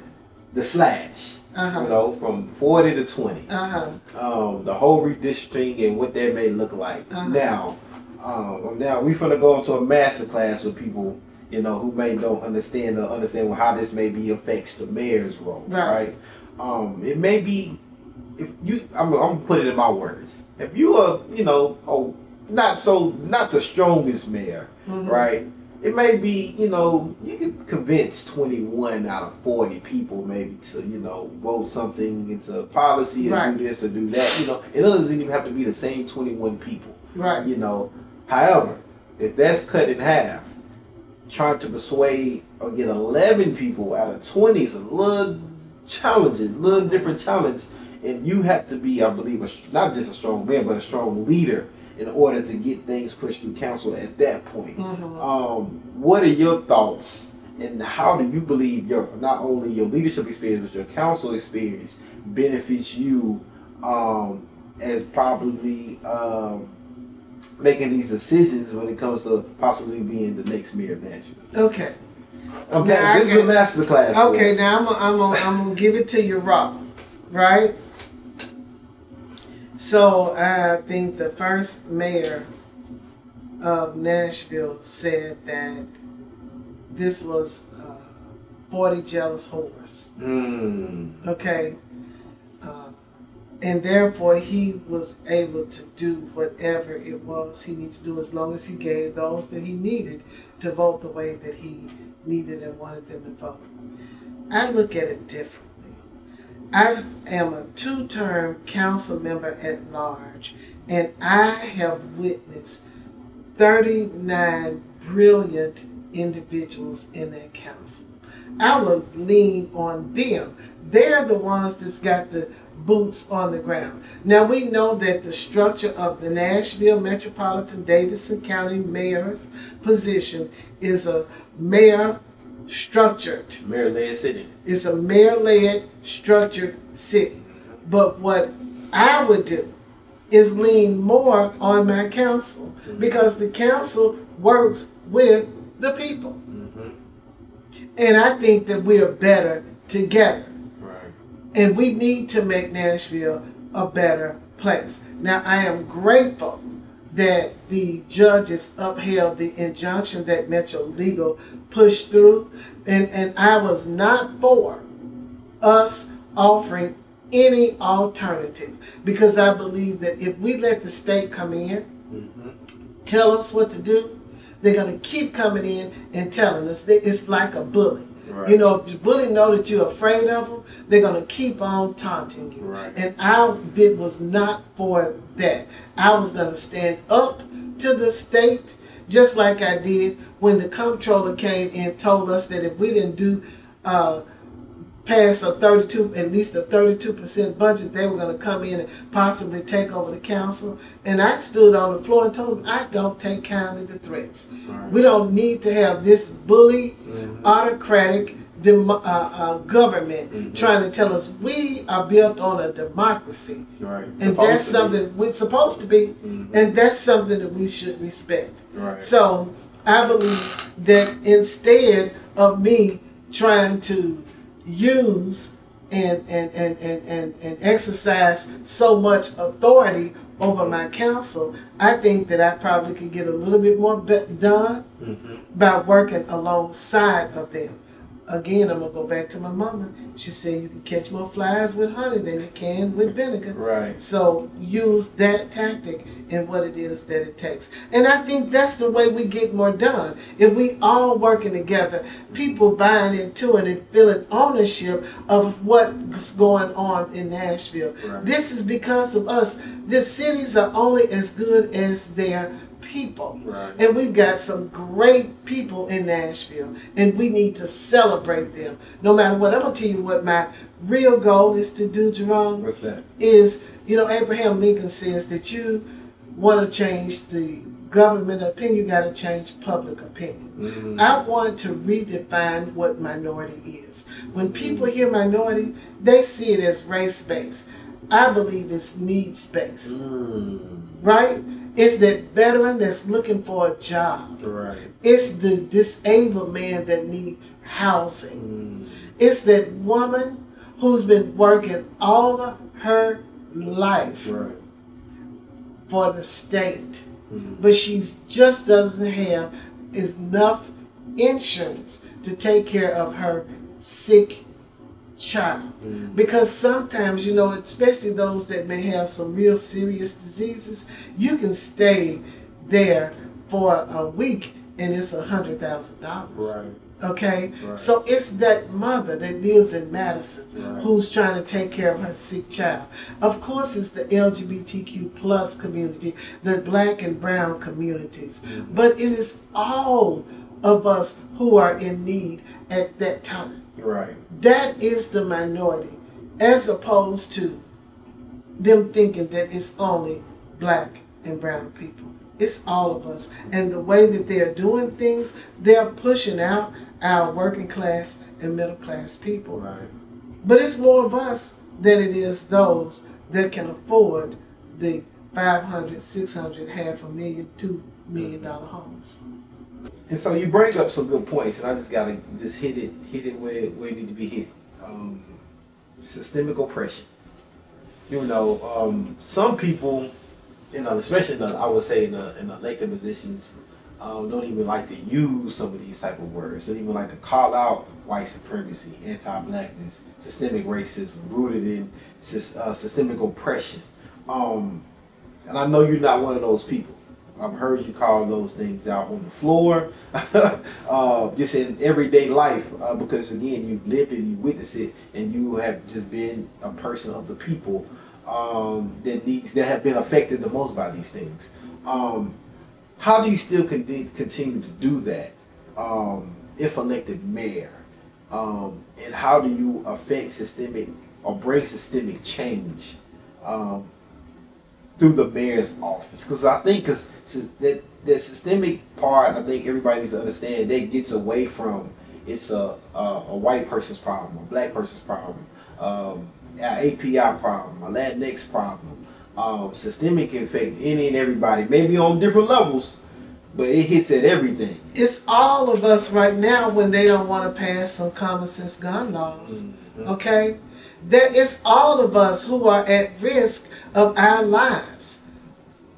the slash. Uh-huh. You know, from forty to twenty. uh-huh. Um, the whole redistricting and what that may look like. Uh-huh. Now, um, now we finna go into a master class with people. You know who may don't understand or understand how this maybe affects the mayor's role, Right. right? Um, it may be if you. I'm, I'm gonna put it in my words. If you are, you know, oh, not so, not the strongest mayor, Mhm. right? It may be, you know, you can convince 21 out of 40 people maybe to, you know, vote something into policy or Right. do this or do that. You know, it doesn't even have to be the same 21 people. Right. You know, however, if that's cut in half, trying to persuade or get 11 people out of 20 is a little challenging, a little different challenge. And you have to be, I believe, a, not just a strong man, but a strong leader in order to get things pushed through council at that point. Mhm. Um, what are your thoughts and how do you believe your not only your leadership experience but your council experience benefits you um, as probably um, making these decisions when it comes to possibly being the next mayor of Nashville. Okay. Okay, Now, I this is can- a master class. Okay, now I'm gonna, I'm gonna, I'm gonna give it to you Rob. right? So I think the first mayor of Nashville said that this was uh, 40 jealous whores. Hmm. Okay. Um, and therefore, he was able to do whatever it was he needed to do as long as he gave those that he needed to vote the way that he needed and wanted them to vote. I look at it differently. I am a two term council member at large, and I have witnessed 39 brilliant individuals in that council. I would lean on them. They're the ones that's got the boots on the ground. Now we know that the structure of the Nashville Metropolitan Davidson County Mayor's position is a mayor structured. Mayor led city. It's a mayor-led, structured city. But what I would do is lean more on my council mm-hmm. because the council works with the people. Mm-hmm. And I think that we are better together. Right. And we need to make Nashville a better place. Now, I am grateful that the judges upheld the injunction that Metro Legal pushed through. And, and I was not for us offering any alternative because I believe that if we let the state come in, mm-hmm. tell us what to do, they're going to keep coming in and telling us. that It's like a bully. Right. You know, if the bully know that you're afraid of them, they're going to keep on taunting you. Right. And I did was not for that. I was going to stand up to the state just like I did when the comptroller came and told us that if we didn't do uh, pass a 32 at least a 32% budget they were going to come in and possibly take over the council. And i stood on the floor and told them i don't take kindly to threats. Right. we don't need to have this bully autocratic dem- uh, uh, government trying to tell us we are built on a democracy. Right. and Supposed that's something we're supposed to be and that's something that we should respect. Right. so I believe that instead of me trying to use and and, and, and, and, and exercise so much authority over my council, I think that I probably could get a little bit more done mm-hmm. by working alongside of them. Again, I'm gonna go back to my mama. She said you can catch more flies with honey than you can with vinegar. Right. So use that tactic and what it is that it takes. And I think that's the way we get more done. If we all working together, people buying into it and feeling ownership of what's going on in Nashville. Right. This is because of us. The cities are only as good as their people. Right. And we've got some great people in Nashville, and we need to celebrate them. No matter what, I'm gonna tell you what my real goal is to do, Jerome What's that? is, you know, Abraham Lincoln says that you want to change the government opinion, you got to change public opinion. I want to redefine what minority is. When people hear minority, they see it as race based. I believe it's needs based, Mm. right? It's that veteran that's looking for a job. Right. It's the disabled man that need housing. Mm. It's that woman who's been working all of her life Right. for the state, mm. but she just doesn't have enough insurance to take care of her sick child. Because sometimes, you know, especially those that may have some real serious diseases, you can stay there for a week and it's a hundred thousand dollars. Right. Okay, Right. so it's that mother that lives in Madison Right. who's trying to take care of her sick child. Of course, it's the LGBTQ plus community, the black and brown communities, Mm-hmm. but it is all of us who are in need at that time. Right. That is the minority, as opposed to them thinking that it's only black and brown people. It's all of us. And the way that they're doing things, they're pushing out our working class and middle class people. Right. But it's more of us than it is those that can afford the 500, 600, half a million, two million dollar homes. And so you bring up some good points, and I just gotta just hit it, hit it where where it need to be hit. Um, systemic oppression. You know, um, some people, you know, especially the, I would say in the, in the elected positions, um, don't even like to use some of these type of words. Don't even like to call out white supremacy, anti-blackness, systemic racism, rooted in uh, systemic oppression. Um, and I know you're not one of those people. I've heard you call those things out on the floor, uh, just in everyday life, uh, because again, you've lived it, you witnessed it, and you have just been a person of the people um, that needs that have been affected the most by these things. Um, how do you still con- continue to do that um, if elected mayor? Um, and how do you affect systemic or bring systemic change? Through the mayor's office because I think because that that systemic part I think everybody needs to understand that gets away from it's a a, a white person's problem, a black person's problem, um, an API problem, a Latinx problem. Um, systemic can affect any and everybody, maybe on different levels, but it hits at everything. It's all of us right now when they don't want to pass some common sense gun laws. Mm-hmm. Okay? That it's all of us who are at risk of our lives.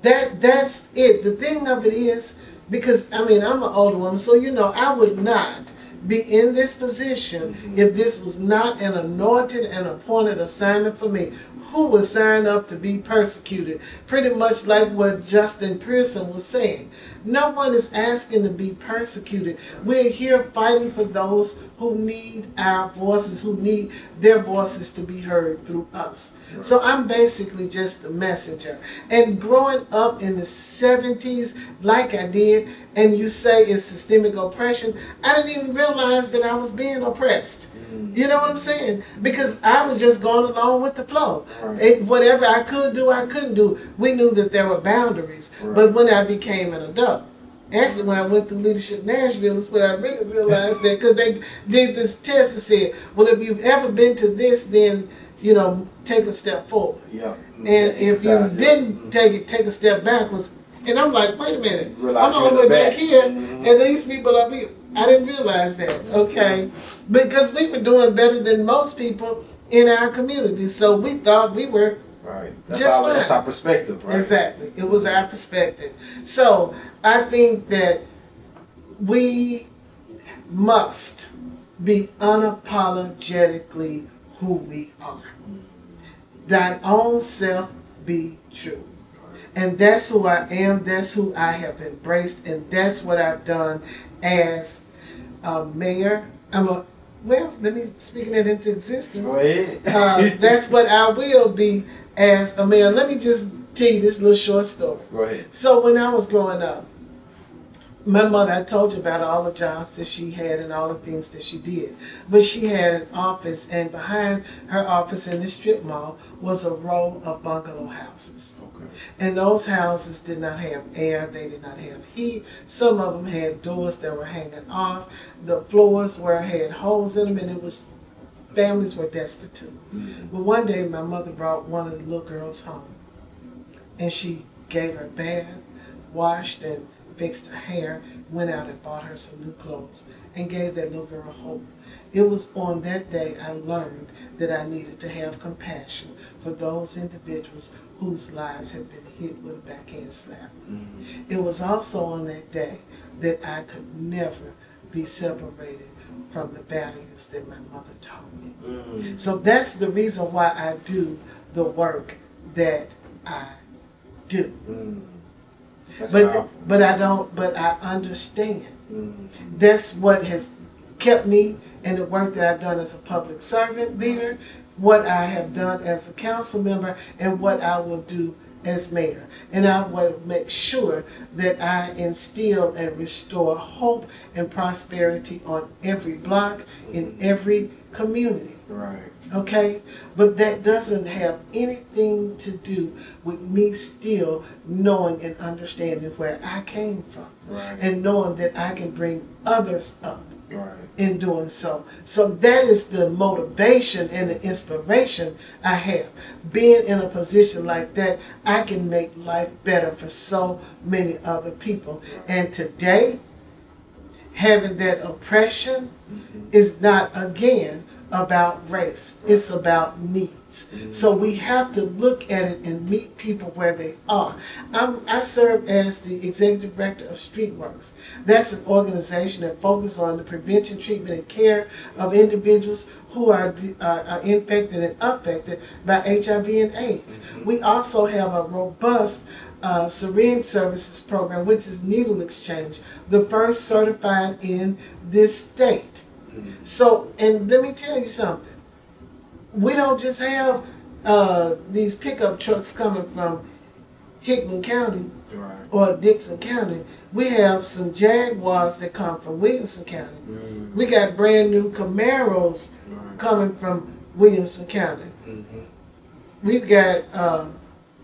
That that's it. The thing of it is, because I mean I'm an older woman, so you know I would not be in this position mm-hmm. if this was not an anointed and appointed assignment for me. Who would sign up to be persecuted? Pretty much like what Justin Pearson was saying. No one is asking to be persecuted. We're here fighting for those who need our voices, who need their voices to be heard through us. So I'm basically just the messenger. And growing up in the 70s, like I did, and you say it's systemic oppression, I didn't even realize that I was being oppressed. Mm. You know what I'm saying? Because I was just going along with the flow. Right. It, whatever I could do, I couldn't do. We knew that there were boundaries. Right. But when I became an adult, actually when I went through Leadership Nashville is when I really realized that because they did this test that said, well, if you've ever been to this, then, you know, take a step forward. Yeah. And if you didn't take it, take a step backwards, and I'm like, wait a minute, Realize I'm all the way back back. here, Mhm. and these people up here. I didn't realize that. Okay, because we were doing better than most people in our community, so we thought we were Right. That's Just our that's our perspective, right? Exactly. It was our perspective. So I think that we must be unapologetically who we are. Thine own self be true. And that's who I am, that's who I have embraced, and that's what I've done as a mayor. I'm a well, let me speaking it into existence uh, that's what I will be as a mayor. Let me just tell you this little short story. Go ahead. So when I was growing up, my mother, I told you about all the jobs that she had and all the things that she did. But she had an office, and behind her office in the strip mall was a row of bungalow houses. Okay. And those houses did not have air, they did not have heat. Some of them had doors that were hanging off. The floors were had holes in them, and it was families were destitute. Mm-hmm. But one day, my mother brought one of the little girls home, and she gave her a bath, washed and fixed her hair, went out and bought her some new clothes, and gave that little girl hope. It was on that day I learned that I needed to have compassion for those individuals whose lives had been hit with a backhand slap. It was also on that day that I could never be separated from the values that my mother taught me. Mm. So that's the reason why I do the work that I do. Mm. That's But powerful. but I don't but I understand. Mm. That's what has kept me in the work that I've done as a public servant leader, what I have done as a council member, and what I will do as mayor. And I will make sure that I instill and restore hope and prosperity on every block, in every community. Right. Okay? But that doesn't have anything to do with me still knowing and understanding where I came from Right. and knowing that I can bring others up Right. in doing so. So that is the motivation and the inspiration I have. Being in a position like that, I can make life better for so many other people. And today, having that oppression mm-hmm. is not again about race. It's about needs. So we have to look at it and meet people where they are. I'm, I serve as the executive director of Streetworks. That's an organization that focuses on the prevention, treatment, and care of individuals who are, uh, are infected and affected by HIV and AIDS. We also have a robust uh, syringe services program, which is needle exchange, the first certified in this state. So, and let me tell you something. We don't just have uh, these pickup trucks coming from Hickman County Right. or Dixon County. We have some Jaguars that come from Williamson County. Mm-hmm. We got brand new Camaros Right. coming from Williamson County. Mm-hmm. We've got uh,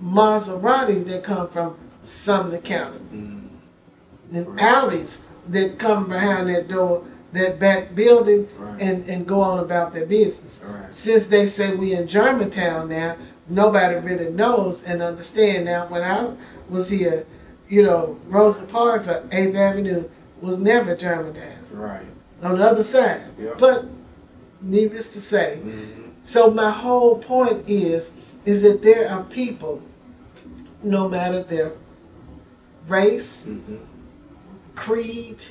Maseratis that come from Sumner County. Mm-hmm. And Right. Audis that come behind that door, that back building, Right. and, and go on about their business. Right. Since they say we in Germantown now, nobody really knows and understand. Now, when I was here, you know, Rosa Parks or 8th Avenue was never Germantown Right. on the other side. Yeah. But needless to say, Mm-hmm. so my whole point is, is that there are people, no matter their race, Mm-hmm. creed,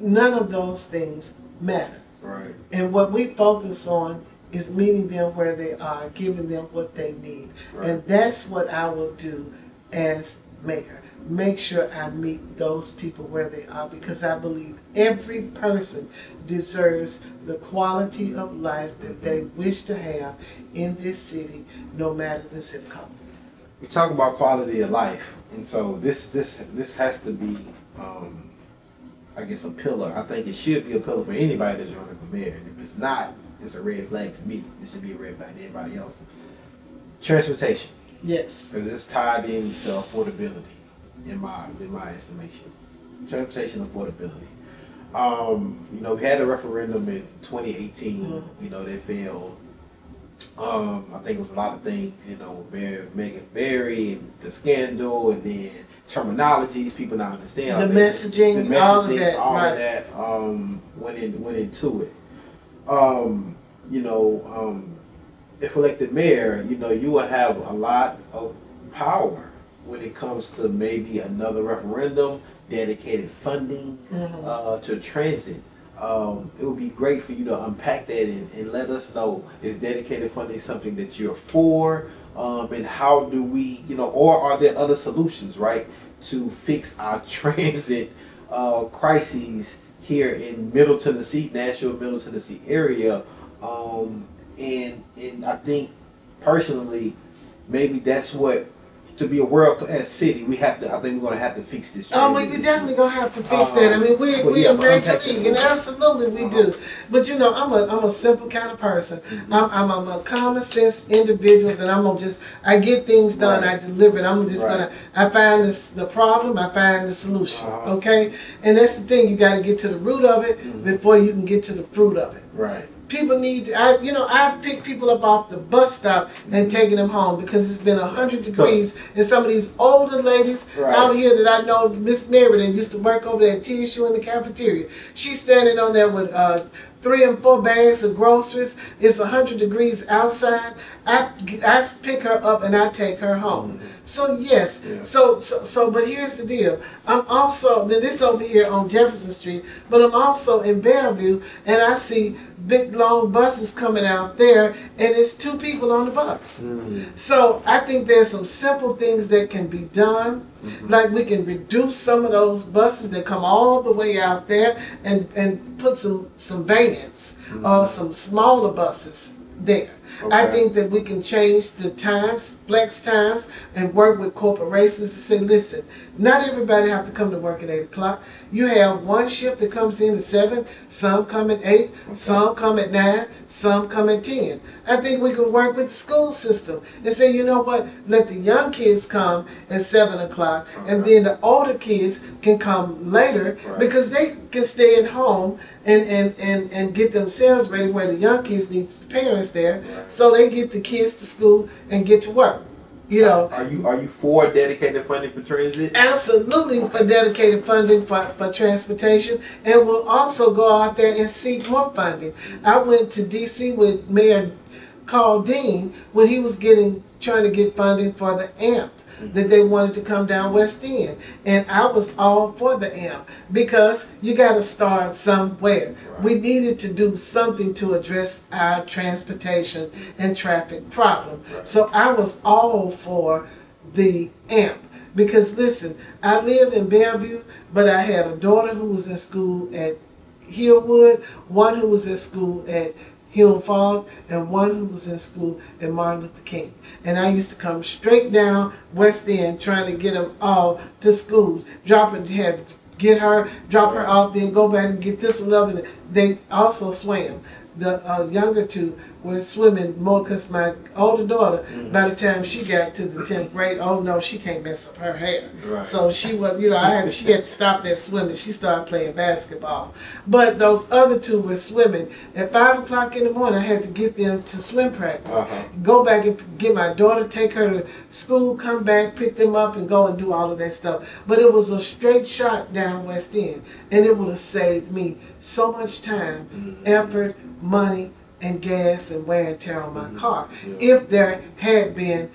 none of those things matter. Right. And what we focus on is meeting them where they are, giving them what they need. Right. And that's what I will do as mayor. Make sure I meet those people where they are because I believe every person deserves the quality of life that they wish to have in this city, no matter the zip code. we talk about quality of life, and so this this this has to be, um, I guess, a pillar. I think it should be a pillar for anybody that's running for mayor. And if it's not, it's a red flag to me. It should be a red flag to everybody else. Transportation, Yes. because it's tied into affordability, in my in my estimation. Transportation affordability. Um, you know, we had a referendum in 2018. You know, that failed. Um, I think it was a lot of things, you know, Mary, Megan Barry and the scandal, and then terminologies people not understand. The messaging, the all of messaging, that, all right. of that um, went in, went into it. Um, you know, um, if elected mayor, you know, you will have a lot of power when it comes to maybe another referendum, dedicated funding Mhm. uh, to transit. Um, it would be great for you to unpack that and, and let us know is dedicated funding something that you're for, um, and how do we, you know, or are there other solutions, right, to fix our transit uh, crises here in Middle Tennessee, Nashville, Middle Tennessee area, um, and and I think personally, maybe that's what to be a world class city, we have to. I think we're gonna have to fix this. Oh, we, transit we issue. definitely gonna have to fix that. I mean, we but we yeah, a but major league, and absolutely we Uh-huh. do. But you know, I'm a I'm a simple kind of person. Mm-hmm. I'm, I'm I'm a common sense individuals, and I'm gonna just I get things done. Right. I deliver it. I'm just Right. gonna I find this the problem. I find the solution. Uh-huh. Okay, and that's the thing. You got to get to the root of it Mm-hmm. before you can get to the fruit of it Right. People need I you know I pick people up off the bus stop and taking them home because it's been a hundred degrees and some of these older ladies Right. out here that I know Miss Mary that used to work over there at TSU in the cafeteria. She's standing on there with uh three and four bags of groceries. It's a hundred degrees outside I, I pick her up and I take her home mm-hmm. so yes Yeah. so, so so but here's the deal I'm also then this over here on Jefferson Street but I'm also in Bellevue and I see big long buses coming out there and it's two people on the bus. Mm-hmm. So I think there's some simple things that can be done. Mm-hmm. Like we can reduce some of those buses that come all the way out there and, and put some some vans or some smaller buses there. I think that we can change the times, flex times, and work with corporations to say, listen, not everybody have to come to work at eight o'clock. You have one shift that comes in at seven, some come at eight, some come at nine, some come at ten. I think we can work with the school system and say, you know what, let the young kids come at seven o'clock, and Okay. then the older kids can come later Right. because they can stay at home and, and, and, and get themselves ready where the young kids need the parents there Right. so they get the kids to school and get to work. You know, Are you are you for dedicated funding for transit? absolutely for dedicated funding for, for transportation and we'll also go out there and seek more funding. I went to DC with Mayor Karl Dean when he was getting trying to get funding for the AMP that they wanted to come down West End. And I was all for the AMP because you gotta start somewhere. We needed to do something to address our transportation and traffic problem. So I was all for the AMP. Because listen, I lived in Bellevue, but I had a daughter who was in school at Hillwood, one who was in school at Hume-Fogg, and one who was in school at Martin Luther King. And I used to come straight down West End trying to get them all to school, dropping, had get her, drop her off, then go back and get this one up. And they also swam. The uh, younger two were swimming more because my older daughter, by the time she got to the 10th grade, oh no, she can't mess up her hair. Right. So she was, you know, I had she had to stop that swimming. She started playing basketball. But those other two were swimming. At five o'clock in the morning, I had to get them to swim practice. Uh-huh. Go back and get my daughter, take her to school, come back, pick them up, and go and do all of that stuff. But it was a straight shot down West End, and it would have saved me so much time, effort, money, and gas and wear and tear on my mm-hmm. car. Yeah. If there had been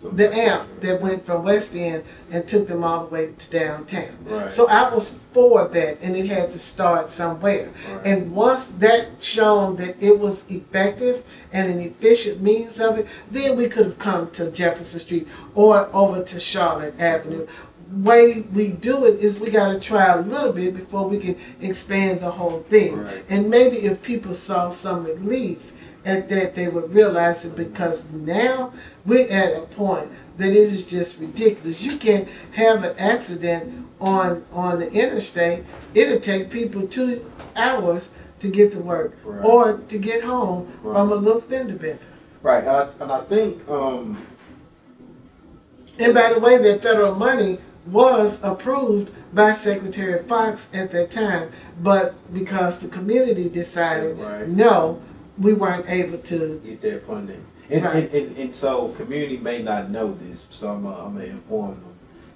So- the amp that went from West End and took them all the way to downtown. Right. So I was for that, and it had to start somewhere. Right. And once that shown that it was effective and an efficient means of it, then we could have come to Jefferson Street or over to Charlotte Avenue. Way we do it is we got to try a little bit before we can expand the whole thing. Right. And maybe if people saw some relief at that, they would realize it because now we're at a point that it is just ridiculous. You can have an accident on on the interstate. It'll take people two hours to get to work Right. or to get home Right. from a little fender bender. Right, and I, and I think um, And by the way, that federal money was approved by Secretary Foxx at that time, but because the community decided Right. no, we weren't able to. get that funding. And, Right. and, and, and so community may not know this, so I'm, uh, I'm gonna inform them.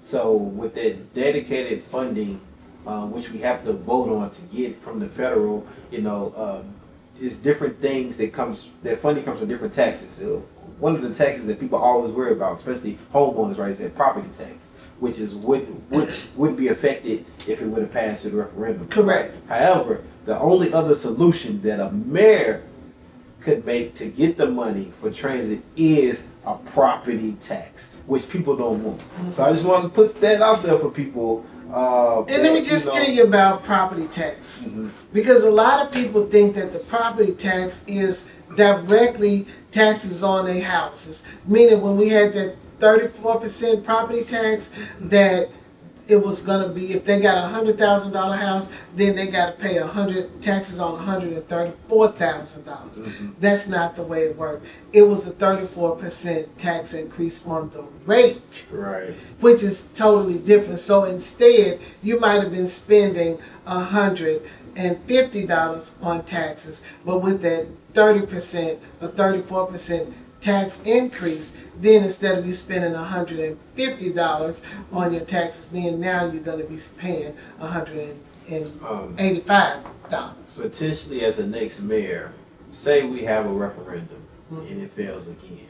So with that dedicated funding, uh, which we have to vote on to get from the federal, you know, um, is different things that comes, that funding comes from different taxes. Uh, One of the taxes that people always worry about, especially homeowners, right, is that property tax, which is would, which wouldn't be affected if it would have passed through the referendum. Correct. However, the only other solution that a mayor could make to get the money for transit is a property tax, which people don't want. So I just want to put that out there for people. Uh, And let me just know- tell you about property tax. Mhm. Because a lot of people think that the property tax is directly taxes on their houses. Meaning when we had that 34% property tax, that it was gonna be if they got a hundred thousand dollar house, then they gotta pay a hundred taxes on a hundred and thirty-four thousand dollars. Mm-hmm. That's not the way it worked. It was a thirty-four percent tax increase on the rate Right. which is totally different. So instead, you might have been spending a hundred and fifty dollars on taxes, but with that thirty percent or thirty-four percent tax increase, then instead of you spending a hundred and fifty dollars on your taxes, then now you're going to be paying a hundred and Um, eighty-five dollars. potentially, as the next mayor, say we have a referendum and it fails again.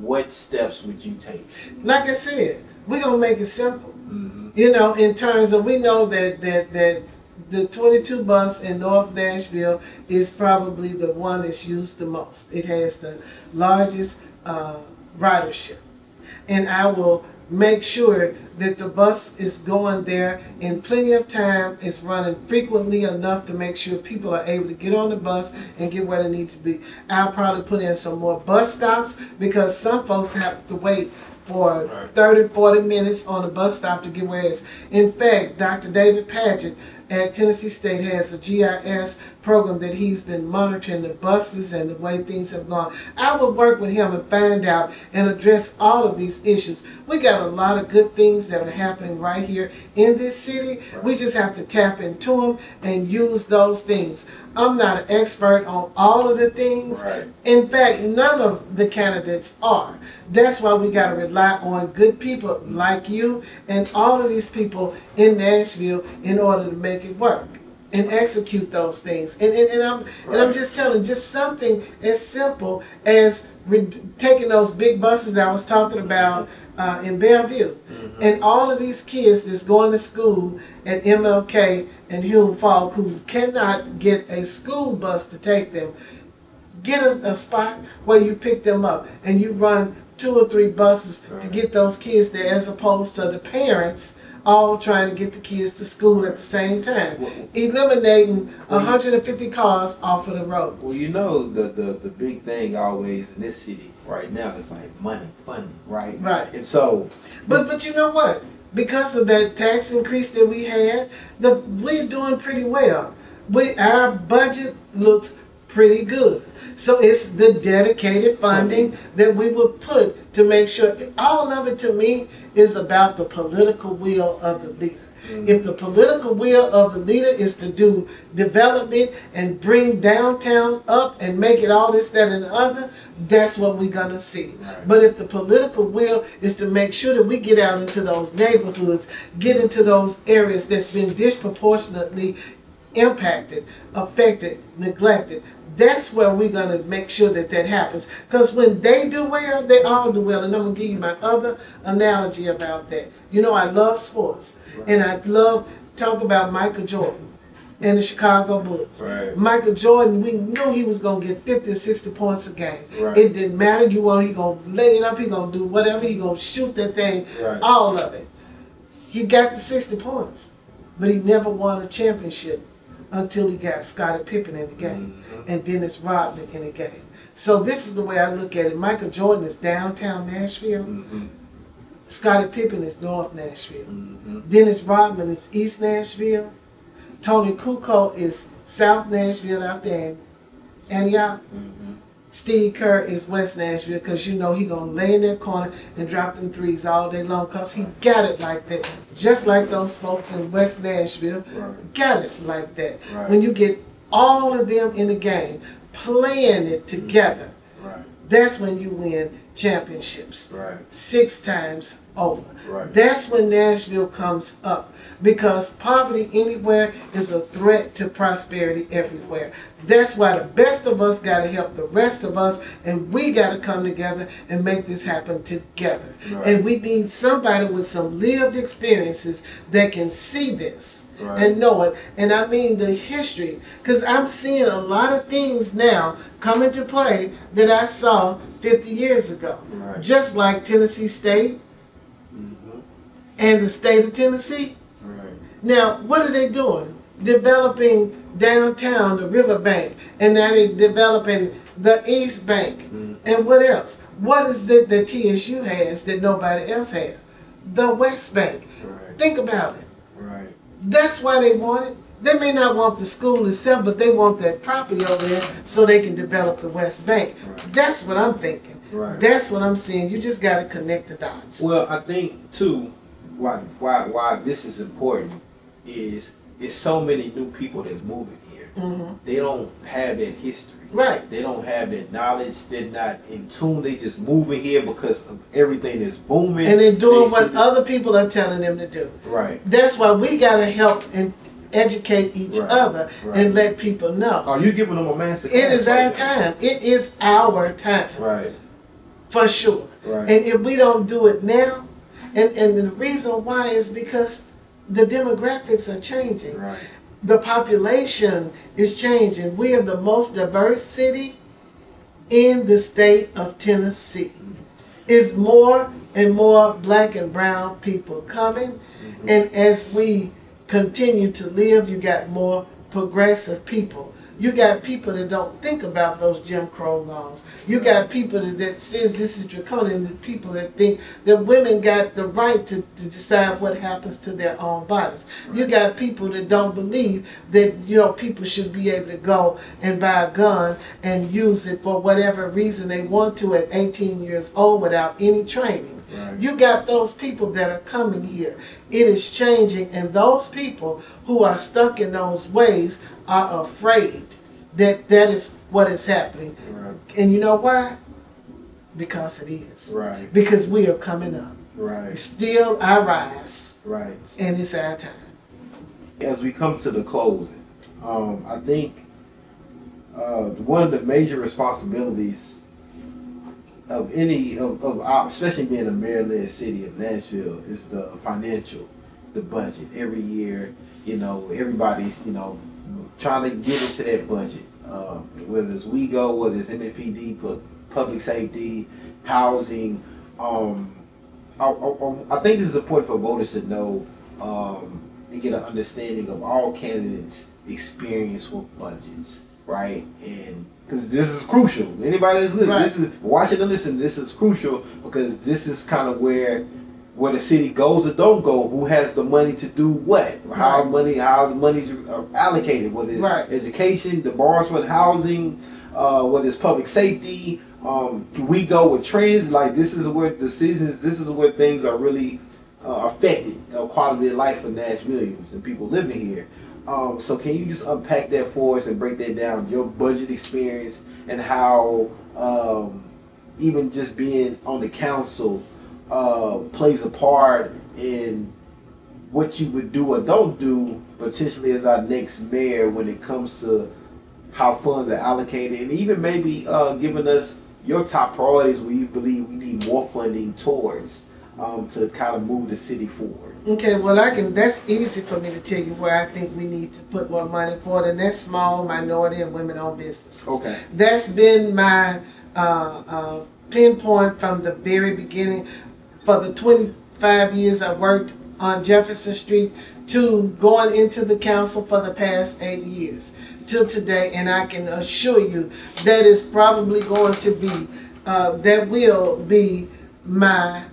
What steps would you take? Like I said, we're gonna make it simple. Mm-hmm. you know, in terms of we know that that that the 22 bus in North Nashville is probably the one that's used the most. It has the largest uh, ridership, and I will make sure that the bus is going there in plenty of time. It's running frequently enough to make sure people are able to get on the bus and get where they need to be. I'll probably put in some more bus stops because some folks have to wait for Right. 30, 40 minutes on a bus stop to get where it's. In fact, Dr. David Padgett at Tennessee State has a GIS program that he's been monitoring the buses and the way things have gone. I would work with him and find out and address all of these issues. We got a lot of good things that are happening right here in this city. We just have to tap into them and use those things. I'm not an expert on all of the things. Right. In fact, none of the candidates are. That's why we got to rely on good people like you and all of these people in Nashville in order to make it work and execute those things. And, and, and I'm and I'm just telling just something as simple as re- taking those big buses that I was talking about uh, in Bellevue, and all of these kids that's going to school at MLK and Hume-Fogg who cannot get a school bus to take them get a, a spot where you pick them up and you run two or three buses to get those kids there as opposed to the parents all trying to get the kids to school at the same time eliminating 150 cars off of the roads Well, you know the, the the big thing always in this city right now is like money, funding, right? Right. And so, But but you know what? Because of that tax increase that we had, the we're doing pretty well. We our budget looks pretty good. So it's the dedicated funding that we would put to make sure all of it to me is about the political will of the leader. Mm-hmm. If the political will of the leader is to do development and bring downtown up and make it all this, that, and the other, that's what we're gonna see. Right. But if the political will is to make sure that we get out into those neighborhoods, get into those areas that's been disproportionately impacted, affected, neglected, that's where we're going to make sure that that happens. Because when they do well, they all do well. And I'm going to give you my other analogy about that. You know, I love sports, and I love talk about Michael Jordan and the Chicago Bulls. Right. Michael Jordan, we knew he was going to get 50 or 60 points a game. Right. It didn't matter. You want, he going to lay it up, he going to do whatever, he going to shoot that thing, Right. all of it. He got the 60 points, but he never won a championship until he got Scottie Pippen in the game mm-hmm. and Dennis Rodman in the game. So this is the way I look at it. Michael Jordan is downtown Nashville. mm-hmm, Scottie Pippen is North Nashville. Mm-hmm. Dennis Rodman is East Nashville. Toni Kukoc is South Nashville out there And in Antioch. Mm-hmm. Steve Kerr is West Nashville because you know he gonna lay in that corner and drop them threes all day long because he got it like that, just like those folks in West Nashville Right. got it like that. Right. When you get all of them in the game playing it together, right, that's when you win championships right, six times over. That's when Nashville comes up because poverty anywhere is a threat to prosperity everywhere. That's why the best of us got to help the rest of us, and we got to come together and make this happen together. Right. And we need somebody with some lived experiences that can see this Right. and know it. And I mean the history, because I'm seeing a lot of things now come into play that I saw 50 years ago. Right. Just like Tennessee State mm-hmm. and the state of Tennessee. Right, Now, what are they doing? Developing downtown, the riverbank, and now they're developing the East Bank. Mm-hmm. And what else? What is it that TSU has that nobody else has? The West Bank. Right. Think about it. right, That's why they want it. They may not want the school itself, but they want that property over there so they can develop the West Bank. Right. That's what I'm thinking. Right. That's what I'm saying. You just got to connect the dots. Well, I think too, why why why this is important is it's so many new people that's moving here. They don't have that history. Mm-hmm. Right. They don't have that knowledge. They're not in tune. They just moving here because of everything is booming. and they're doing They what other people are telling them to do. Right. That's why we got to help and educate each Right, other right. and let people know. Are you giving them a master? It is our time. It is our time. Right. for sure. Right. And if we don't do it now, and, and the reason why is because the demographics are changing. Right. The population is changing. We are the most diverse city in the state of Tennessee. is more and more black and brown people coming. Mm-hmm. And as we continue to live, you got more progressive people. You got people that don't think about those Jim Crow laws. You got people that, says this is draconian. The people that think that women got the right to, to decide what happens to their own bodies. You got people that don't believe that you know people should be able to go and buy a gun and use it for whatever reason they want to at 18 years old without any training. Right. You got those people that are coming here. It is changing, and those people who are stuck in those ways are afraid that that is what is happening. Right. And you know why? Because it is. Right. Because we are coming up. Right. It's still our rise, Right. and it's our time. as we come to the closing, um, I think uh, one of the major responsibilities of any of, of our, especially being a mayor-led city of Nashville, is the financial, the budget. Every year, you know, everybody's you know trying to get into that budget. Uh, whether it's WeGo, whether it's MNPD, pu- public safety, housing. Um, I, I, I think this is important for voters to know um, and get an understanding of all candidates' experience with budgets, right? And because this is crucial. Anybody that's listening, Right. this is watching and listening. This is crucial because this is kind of where where the city goes or don't go. Who has the money to do what? How Right. money? How the money's uh, allocated? Whether it's Right. education, the bars for housing, uh, whether it's public safety. Um, do we go with trends? Like this is where decisions. This is where things are really uh, affected the quality of life for Nashvillians and people living here. Um, so can you just unpack that for us and break that down? Your budget experience and how um, even just being on the council uh, plays a part in what you would do or don't do potentially as our next mayor when it comes to how funds are allocated and even maybe uh, giving us your top priorities where you believe we need more funding towards um, to kind of move the city forward. Okay, well, I can. That's easy for me to tell you where I think we need to put more money for, it, and that's small minority and women-owned businesses. Okay. That's been my uh, uh, pinpoint from the very beginning. For the 25 years I worked on Jefferson Street to going into the council for the past eight years till today, and I can assure you that is probably going to be uh, that will be my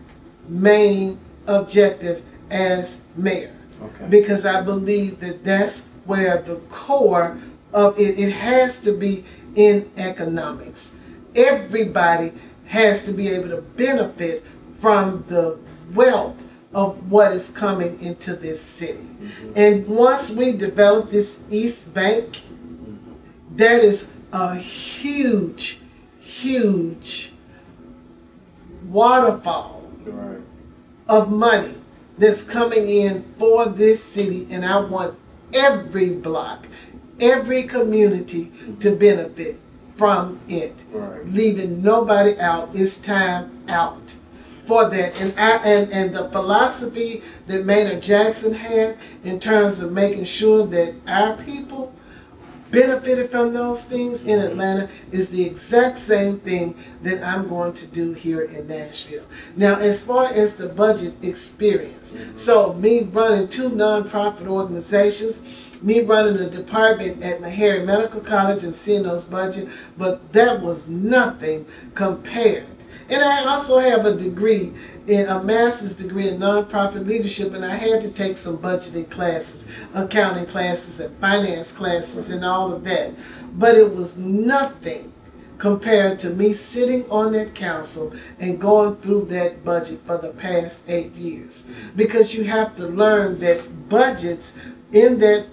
main objective as mayor Okay. because I believe that that's where the core of it it has to be in economics. Everybody has to be able to benefit from the wealth of what is coming into this city. Mm-hmm. And once we develop this East Bank, mm-hmm. that is a huge, huge waterfall Right. of money that's coming in for this city, and I want every block, every community to benefit from it. Right. Leaving nobody out. It's time out for that. And I and, and the philosophy that Maynard Jackson had in terms of making sure that our people benefited from those things in mm-hmm. Atlanta is the exact same thing that I'm going to do here in Nashville. Now, as far as the budget experience, mm-hmm. so me running two nonprofit organizations, me running a department at Meharry Medical College and seeing those budget, but that was nothing compared. And I also have a degree in a master's degree in nonprofit leadership, and I had to take some budgeting classes, accounting classes, and finance classes, and all of that. But it was nothing compared to me sitting on that council and going through that budget for the past eight years. Mm-hmm. Because you have to learn that budgets in that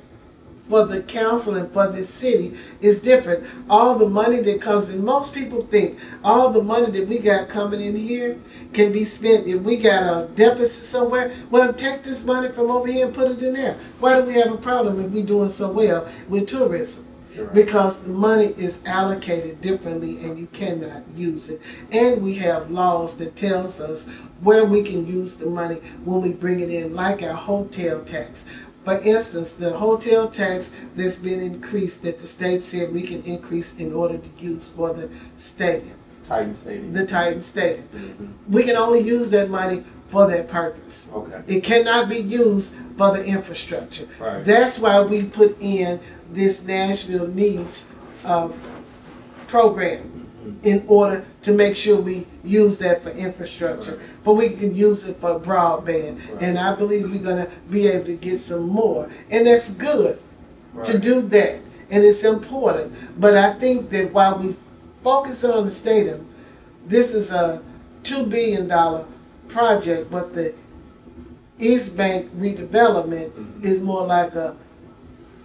for the council and for this city is different. All the money that comes in, most people think all the money that we got coming in here can be spent if we got a deficit somewhere. Well, take this money from over here and put it in there. Why do we have a problem if we're doing so well with tourism? Right. Because the money is allocated differently and you cannot use it. And we have laws that tells us where we can use the money when we bring it in, like our hotel tax. For instance, the hotel tax that's been increased that the state said we can increase in order to use for the stadium. Titan Stadium. the Titan Stadium. Mhm. We can only use that money for that purpose. Okay. It cannot be used for the infrastructure. Right. That's why we put in this Nashville Needs uh, program in order to make sure we use that for infrastructure, Right. but we can use it for broadband. Right. And I believe we're gonna be able to get some more, and that's good to do that, and it's important. But I think that while we focus on the stadium, this is a two billion dollar project, but the East Bank redevelopment Mhm. is more like a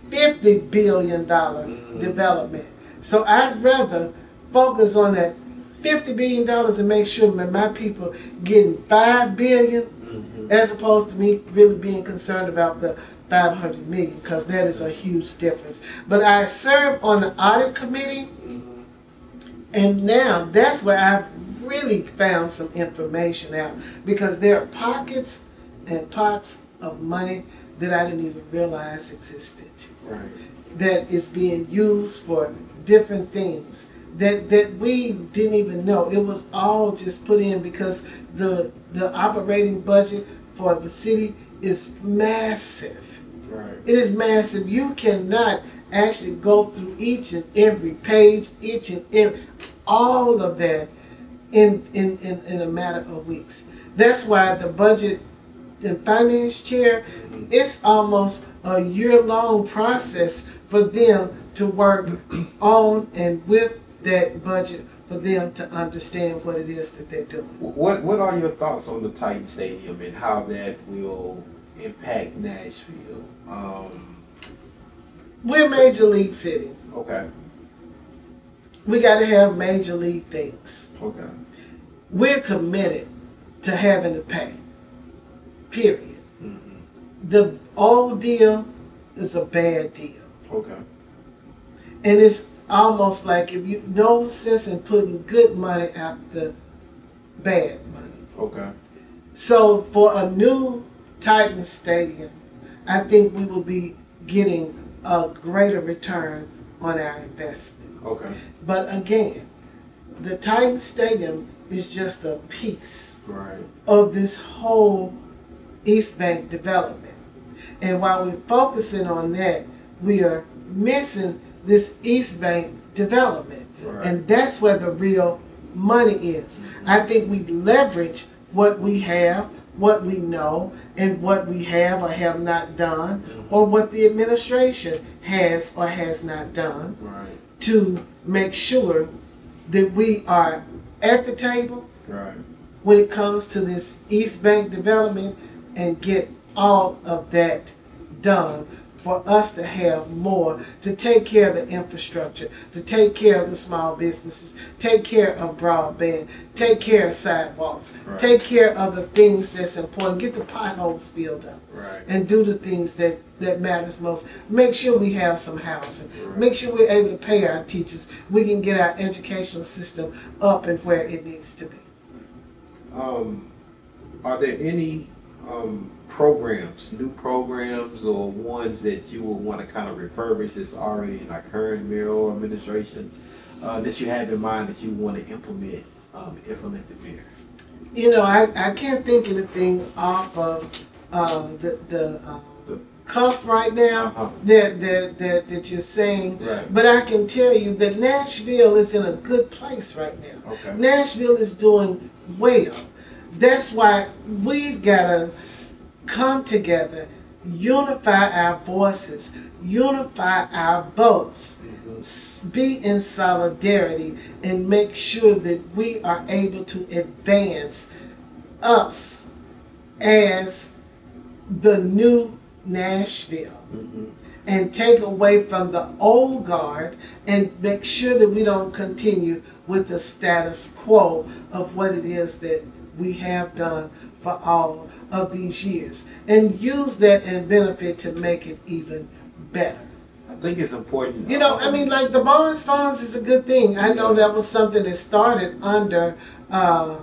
fifty billion dollar Mhm. development. So I'd rather focus on that fifty billion dollars and make sure that my people getting five billion Mhm. as opposed to me really being concerned about the 500 million because that is a huge difference. But I serve on the audit committee Mhm. and now that's where I've really found some information out because there are pockets and pots of money that I didn't even realize existed Right. that is being used for different things that that we didn't even know. It was all just put in because the the operating budget for the city is massive. Right. It is massive. You cannot actually go through each and every page, each and every all of that in in, in, in a matter of weeks. That's why the budget and finance chair, mm-hmm. it's almost a year long process for them to work on and with that budget for them to understand what it is that they're doing. What What are your thoughts on the Titan Stadium and how that will impact Nashville? Um, We're a major league city. okay. We got to have major league things. Okay. We're committed to having to pay. Period. Mhm. The old deal is a bad deal. Okay. And it's almost like if you no sense in putting good money after bad money. Okay. So for a new Titan Stadium, I think we will be getting a greater return on our investment. Okay. But again, the Titan Stadium is just a piece Right. of this whole East Bank development. And while we're focusing on that, we are missing this East Bank development. Right. And that's where the real money is. Mm-hmm. I think we leverage what we have, what we know, and what we have or have not done, mm-hmm. or what the administration has or has not done Right. to make sure that we are at the table Right. when it comes to this East Bank development and get all of that done for us to have more to take care of the infrastructure, to take care of the small businesses, take care of broadband, take care of sidewalks, Right. take care of the things that's important, get the potholes filled up Right. and do the things that that matters most. Make sure we have some housing. Right. Make sure we're able to pay our teachers. We can get our educational system up and where it needs to be. Um, are there any um, programs, new programs, or ones that you would want to kind of refurbish that's already in our current mayoral administration uh, that you have in mind that you want to implement um, if elected mayor? You know, I, I can't think anything off of uh, the the um, The- cuff right now Uh-huh. that, that that that you're saying. Right. But I can tell you that Nashville is in a good place right now. Okay. Nashville is doing well. That's why we've got to come together, unify our voices, unify our votes, s- be in solidarity, and make sure that we are able to advance us as the new Nashville Mhm. and take away from the old guard and make sure that we don't continue with the status quo of what it is that we have done for all of these years and use that and benefit to make it even better. I think it's important. You know, I mean, like the Barnes funds is a good thing. I know that was something that started under uh,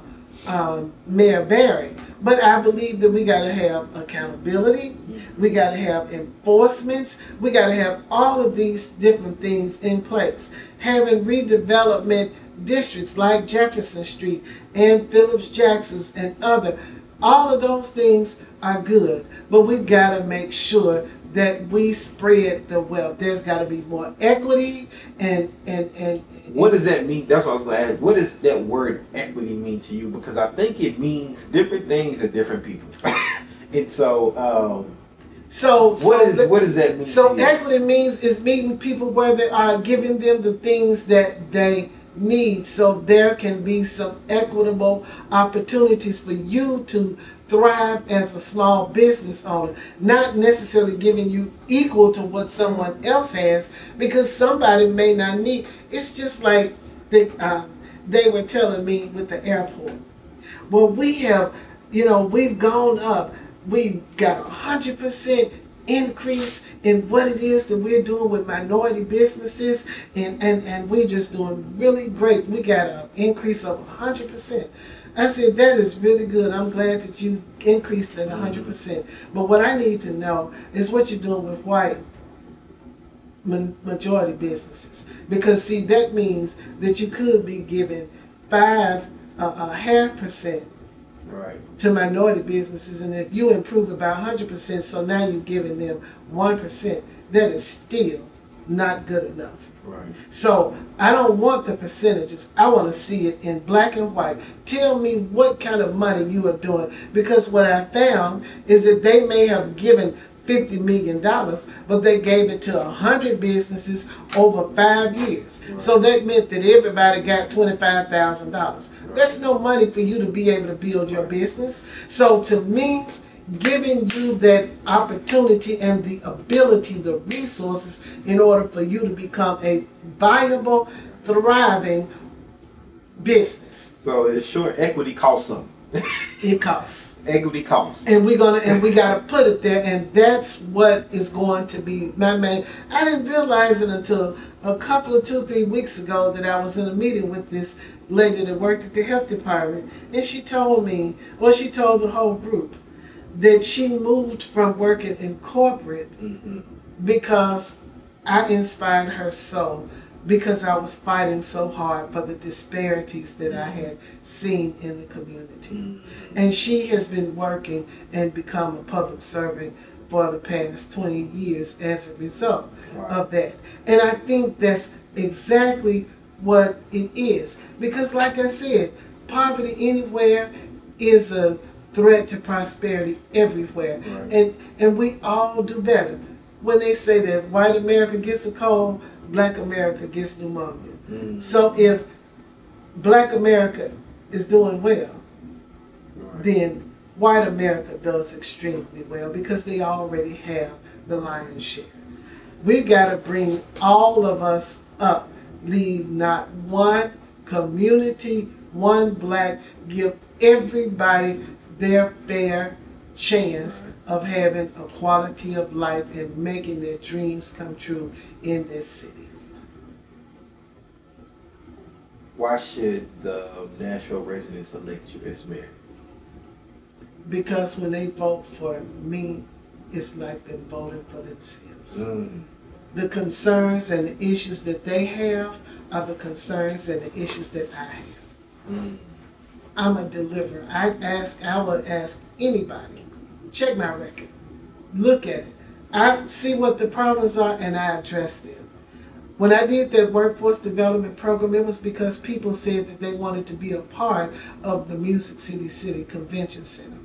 um, Mayor Barry, but I believe that we got to have accountability. We got to have enforcements. We got to have all of these different things in place. Having redevelopment districts like Jefferson Street and Phillips Jackson's and other. All of those things are good, but we've got to make sure that we spread the wealth. There's got to be more equity and and and. What does that mean? That's what I was going to ask. What does that word equity mean to you? Because I think it means different things to different people. and so, um, So what so is the- what does that mean? So equity means is meeting people where they are, giving them the things that they need, so there can be some equitable opportunities for you to thrive as a small business owner. Not necessarily giving you equal to what someone else has, because somebody may not need. It's just like they uh, they were telling me with the airport. Well, we have, you know, we've gone up. We've got a hundred percent increase in what it is that we're doing with minority businesses, and and and we're just doing really great. We got an increase of a hundred percent. I said that is really good. I'm glad that you increased that a hundred percent. But what I need to know is what you're doing with white majority businesses because see that means that you could be giving five uh, a half percent right. to minority businesses and if you improve about 100% so now you're giving them 1% that is still not good enough Right. so I don't want the percentages. I want to see it in black and white. Tell me what kind of money you are doing. Because what I found is that they may have given $50 million, but they gave it to 100 businesses over five years. So that meant that everybody got $25,000. That's no money for you to be able to build your business. So to me, giving you that opportunity and the ability, the resources in order for you to become a viable, thriving business. So in sure, equity costs something. It costs. Equity costs. And we're gonna and we gotta put it there and that's what is going to be my main I didn't realize it until a couple of two, three weeks ago that I was in a meeting with this lady that worked at the health department and she told me, well she told the whole group that she moved from working in corporate hmm because I inspired her so because I was fighting so hard for the disparities that I had seen in the community. Mm-hmm. And she has been working and become a public servant for the past 20 years as a result Wow. of that. And I think that's exactly what it is. Because, like I said, poverty anywhere is a threat to prosperity everywhere. Right. And, and we all do better. When they say that white America gets a cold, black America gets pneumonia. Mm. So if black America is doing well, Right. then white America does extremely well because they already have the lion's share. We've got to bring all of us up. Leave not one community, one black, give everybody their fair chance of having a quality of life and making their dreams come true in this city. Why should the Nashville residents elect you as mayor? Because when they vote for me, it's like they're voting for themselves. Mm. the concerns and the issues that they have are the concerns and the issues that I have. Mm. I'm a deliverer. I ask, I would ask anybody, check my record, look at it. I see what the problems are and I address them. When I did that workforce development program, it was because people said that they wanted to be a part of the Music City City Convention Center.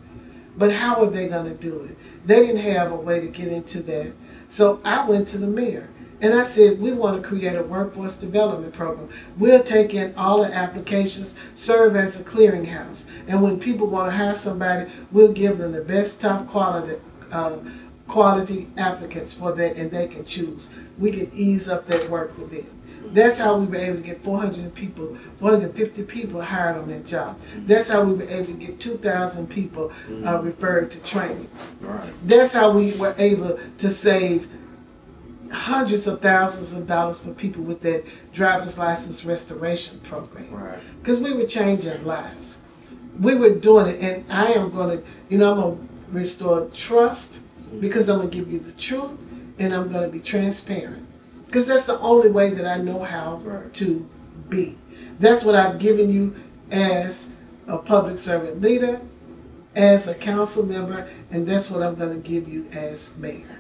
But how are they going to do it? They didn't have a way to get into that. So I went to the mayor and I said, we want to create a workforce development program. We'll take in all the applications, serve as a clearinghouse. And when people want to hire somebody, we'll give them the best top quality, uh, quality applicants for that and they can choose. We can ease up that work for them. That's how we were able to get 400 people, 450 people hired on that job. That's how we were able to get 2,000 people uh, referred to training. Right. That's how we were able to save hundreds of thousands of dollars for people with that driver's license restoration program. Right. Because we were changing lives. We were doing it, and I am going to, you know, I'm going to restore trust because I'm going to give you the truth and I'm going to be transparent. Because that's the only way that I know how Right. to be. That's what I've given you as a public servant leader, as a council member, and that's what I'm going to give you as mayor.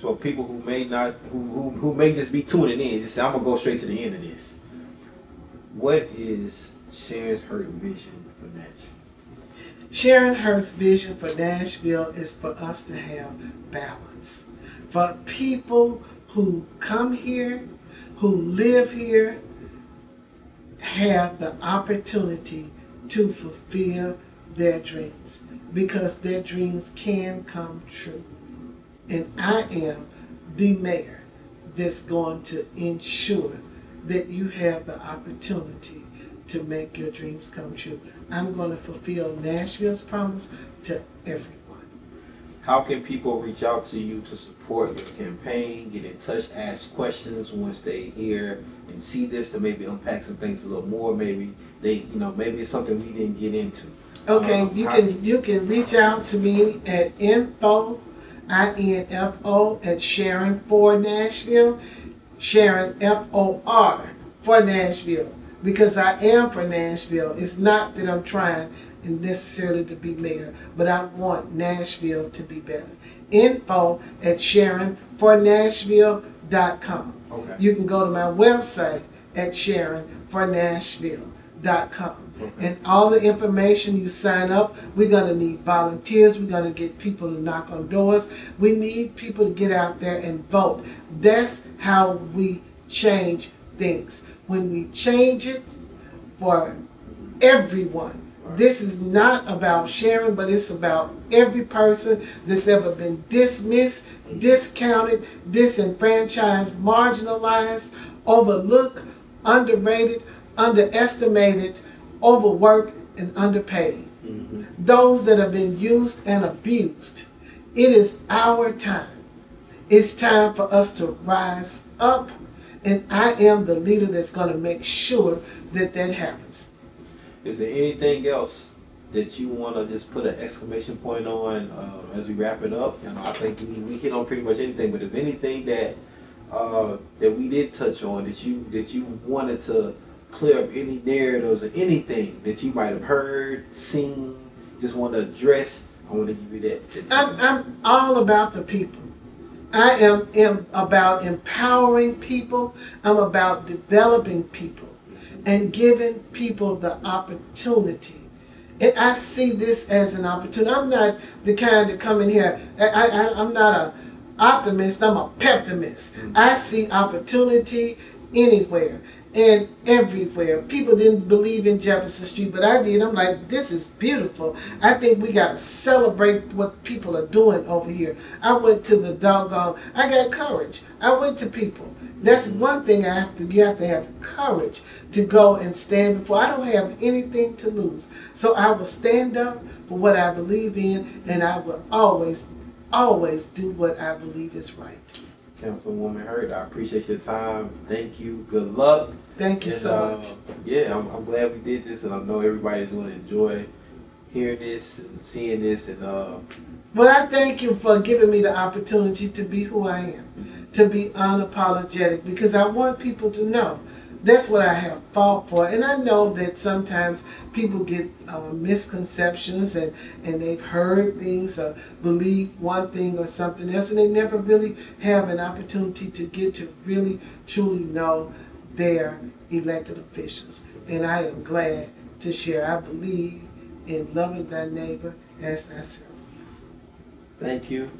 So people who may not, who, who, who may just be tuning in, just say, I'm gonna go straight to the end of this. What is Sharon's Hurt vision for Nashville? Sharon Hurt's vision for Nashville is for us to have balance. For people who come here, who live here, have the opportunity to fulfill their dreams because their dreams can come true. And I am the mayor that's going to ensure that you have the opportunity to make your dreams come true. I'm going to fulfill Nashville's promise to everyone. How can people reach out to you to support your campaign, get in touch, ask questions once they hear and see this to maybe unpack some things a little more? Maybe they, you know, maybe it's something we didn't get into. Okay, Um, you can you can reach out to me at info, I N F O at Sharon for Nashville, Sharon F O R for Nashville because I am for Nashville. It's not that I'm trying necessarily to be mayor, but I want Nashville to be better. Info at Sharon for Nashville.com. Okay. You can go to my website at SharonForNashville.com. Okay. And all the information you sign up, we're going to need volunteers. We're going to get people to knock on doors. We need people to get out there and vote. That's how we change things. When we change it for everyone, this is not about Sharon, but it's about every person that's ever been dismissed, discounted, disenfranchised, marginalized, overlooked, underrated, underestimated, overworked, and underpaid. Mm-hmm. Those that have been used and abused. It is our time. It's time for us to rise up, and I am the leader that's going to make sure that that happens. Is there anything else that you want to just put an exclamation point on uh, as we wrap it up? Know, I think we, hit on pretty much anything, but if anything that uh, that we did touch on that you that you wanted to clear up any narratives or anything that you might have heard, seen, just want to address, I want to give you that. that I'm, I'm all about the people. I am, am about empowering people. I'm about developing people and giving people the opportunity. And I see this as an opportunity. I'm not the kind to come in here. I, I, I'm not a optimist. I'm a pessimist. Mm. I see opportunity anywhere and everywhere. People didn't believe in Jefferson Street, but I did. I'm like, this is beautiful. I think we got to celebrate what people are doing over here. I went to the doggone, I got courage. I went to people. That's one thing I have to, you have to have courage to go and stand before. I don't have anything to lose. So I will stand up for what I believe in, and I will always, always do what I believe is right. Councilwoman Hurt, I appreciate your time. Thank you. Good luck. Thank you And, so uh, much. Yeah, I'm, I'm glad we did this, and I know everybody's going to enjoy hearing this and seeing this. And uh, Well, I thank you for giving me the opportunity to be who I am, to be unapologetic, because I want people to know that's what I have fought for. And I know that sometimes people get uh, misconceptions and, and they've heard things or believe one thing or something else, and they never really have an opportunity to get to really truly know their elected officials. And I am glad to share. I believe in loving thy neighbor as thyself. thank you.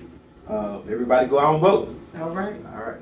Uh, everybody go out and vote. All right. All right.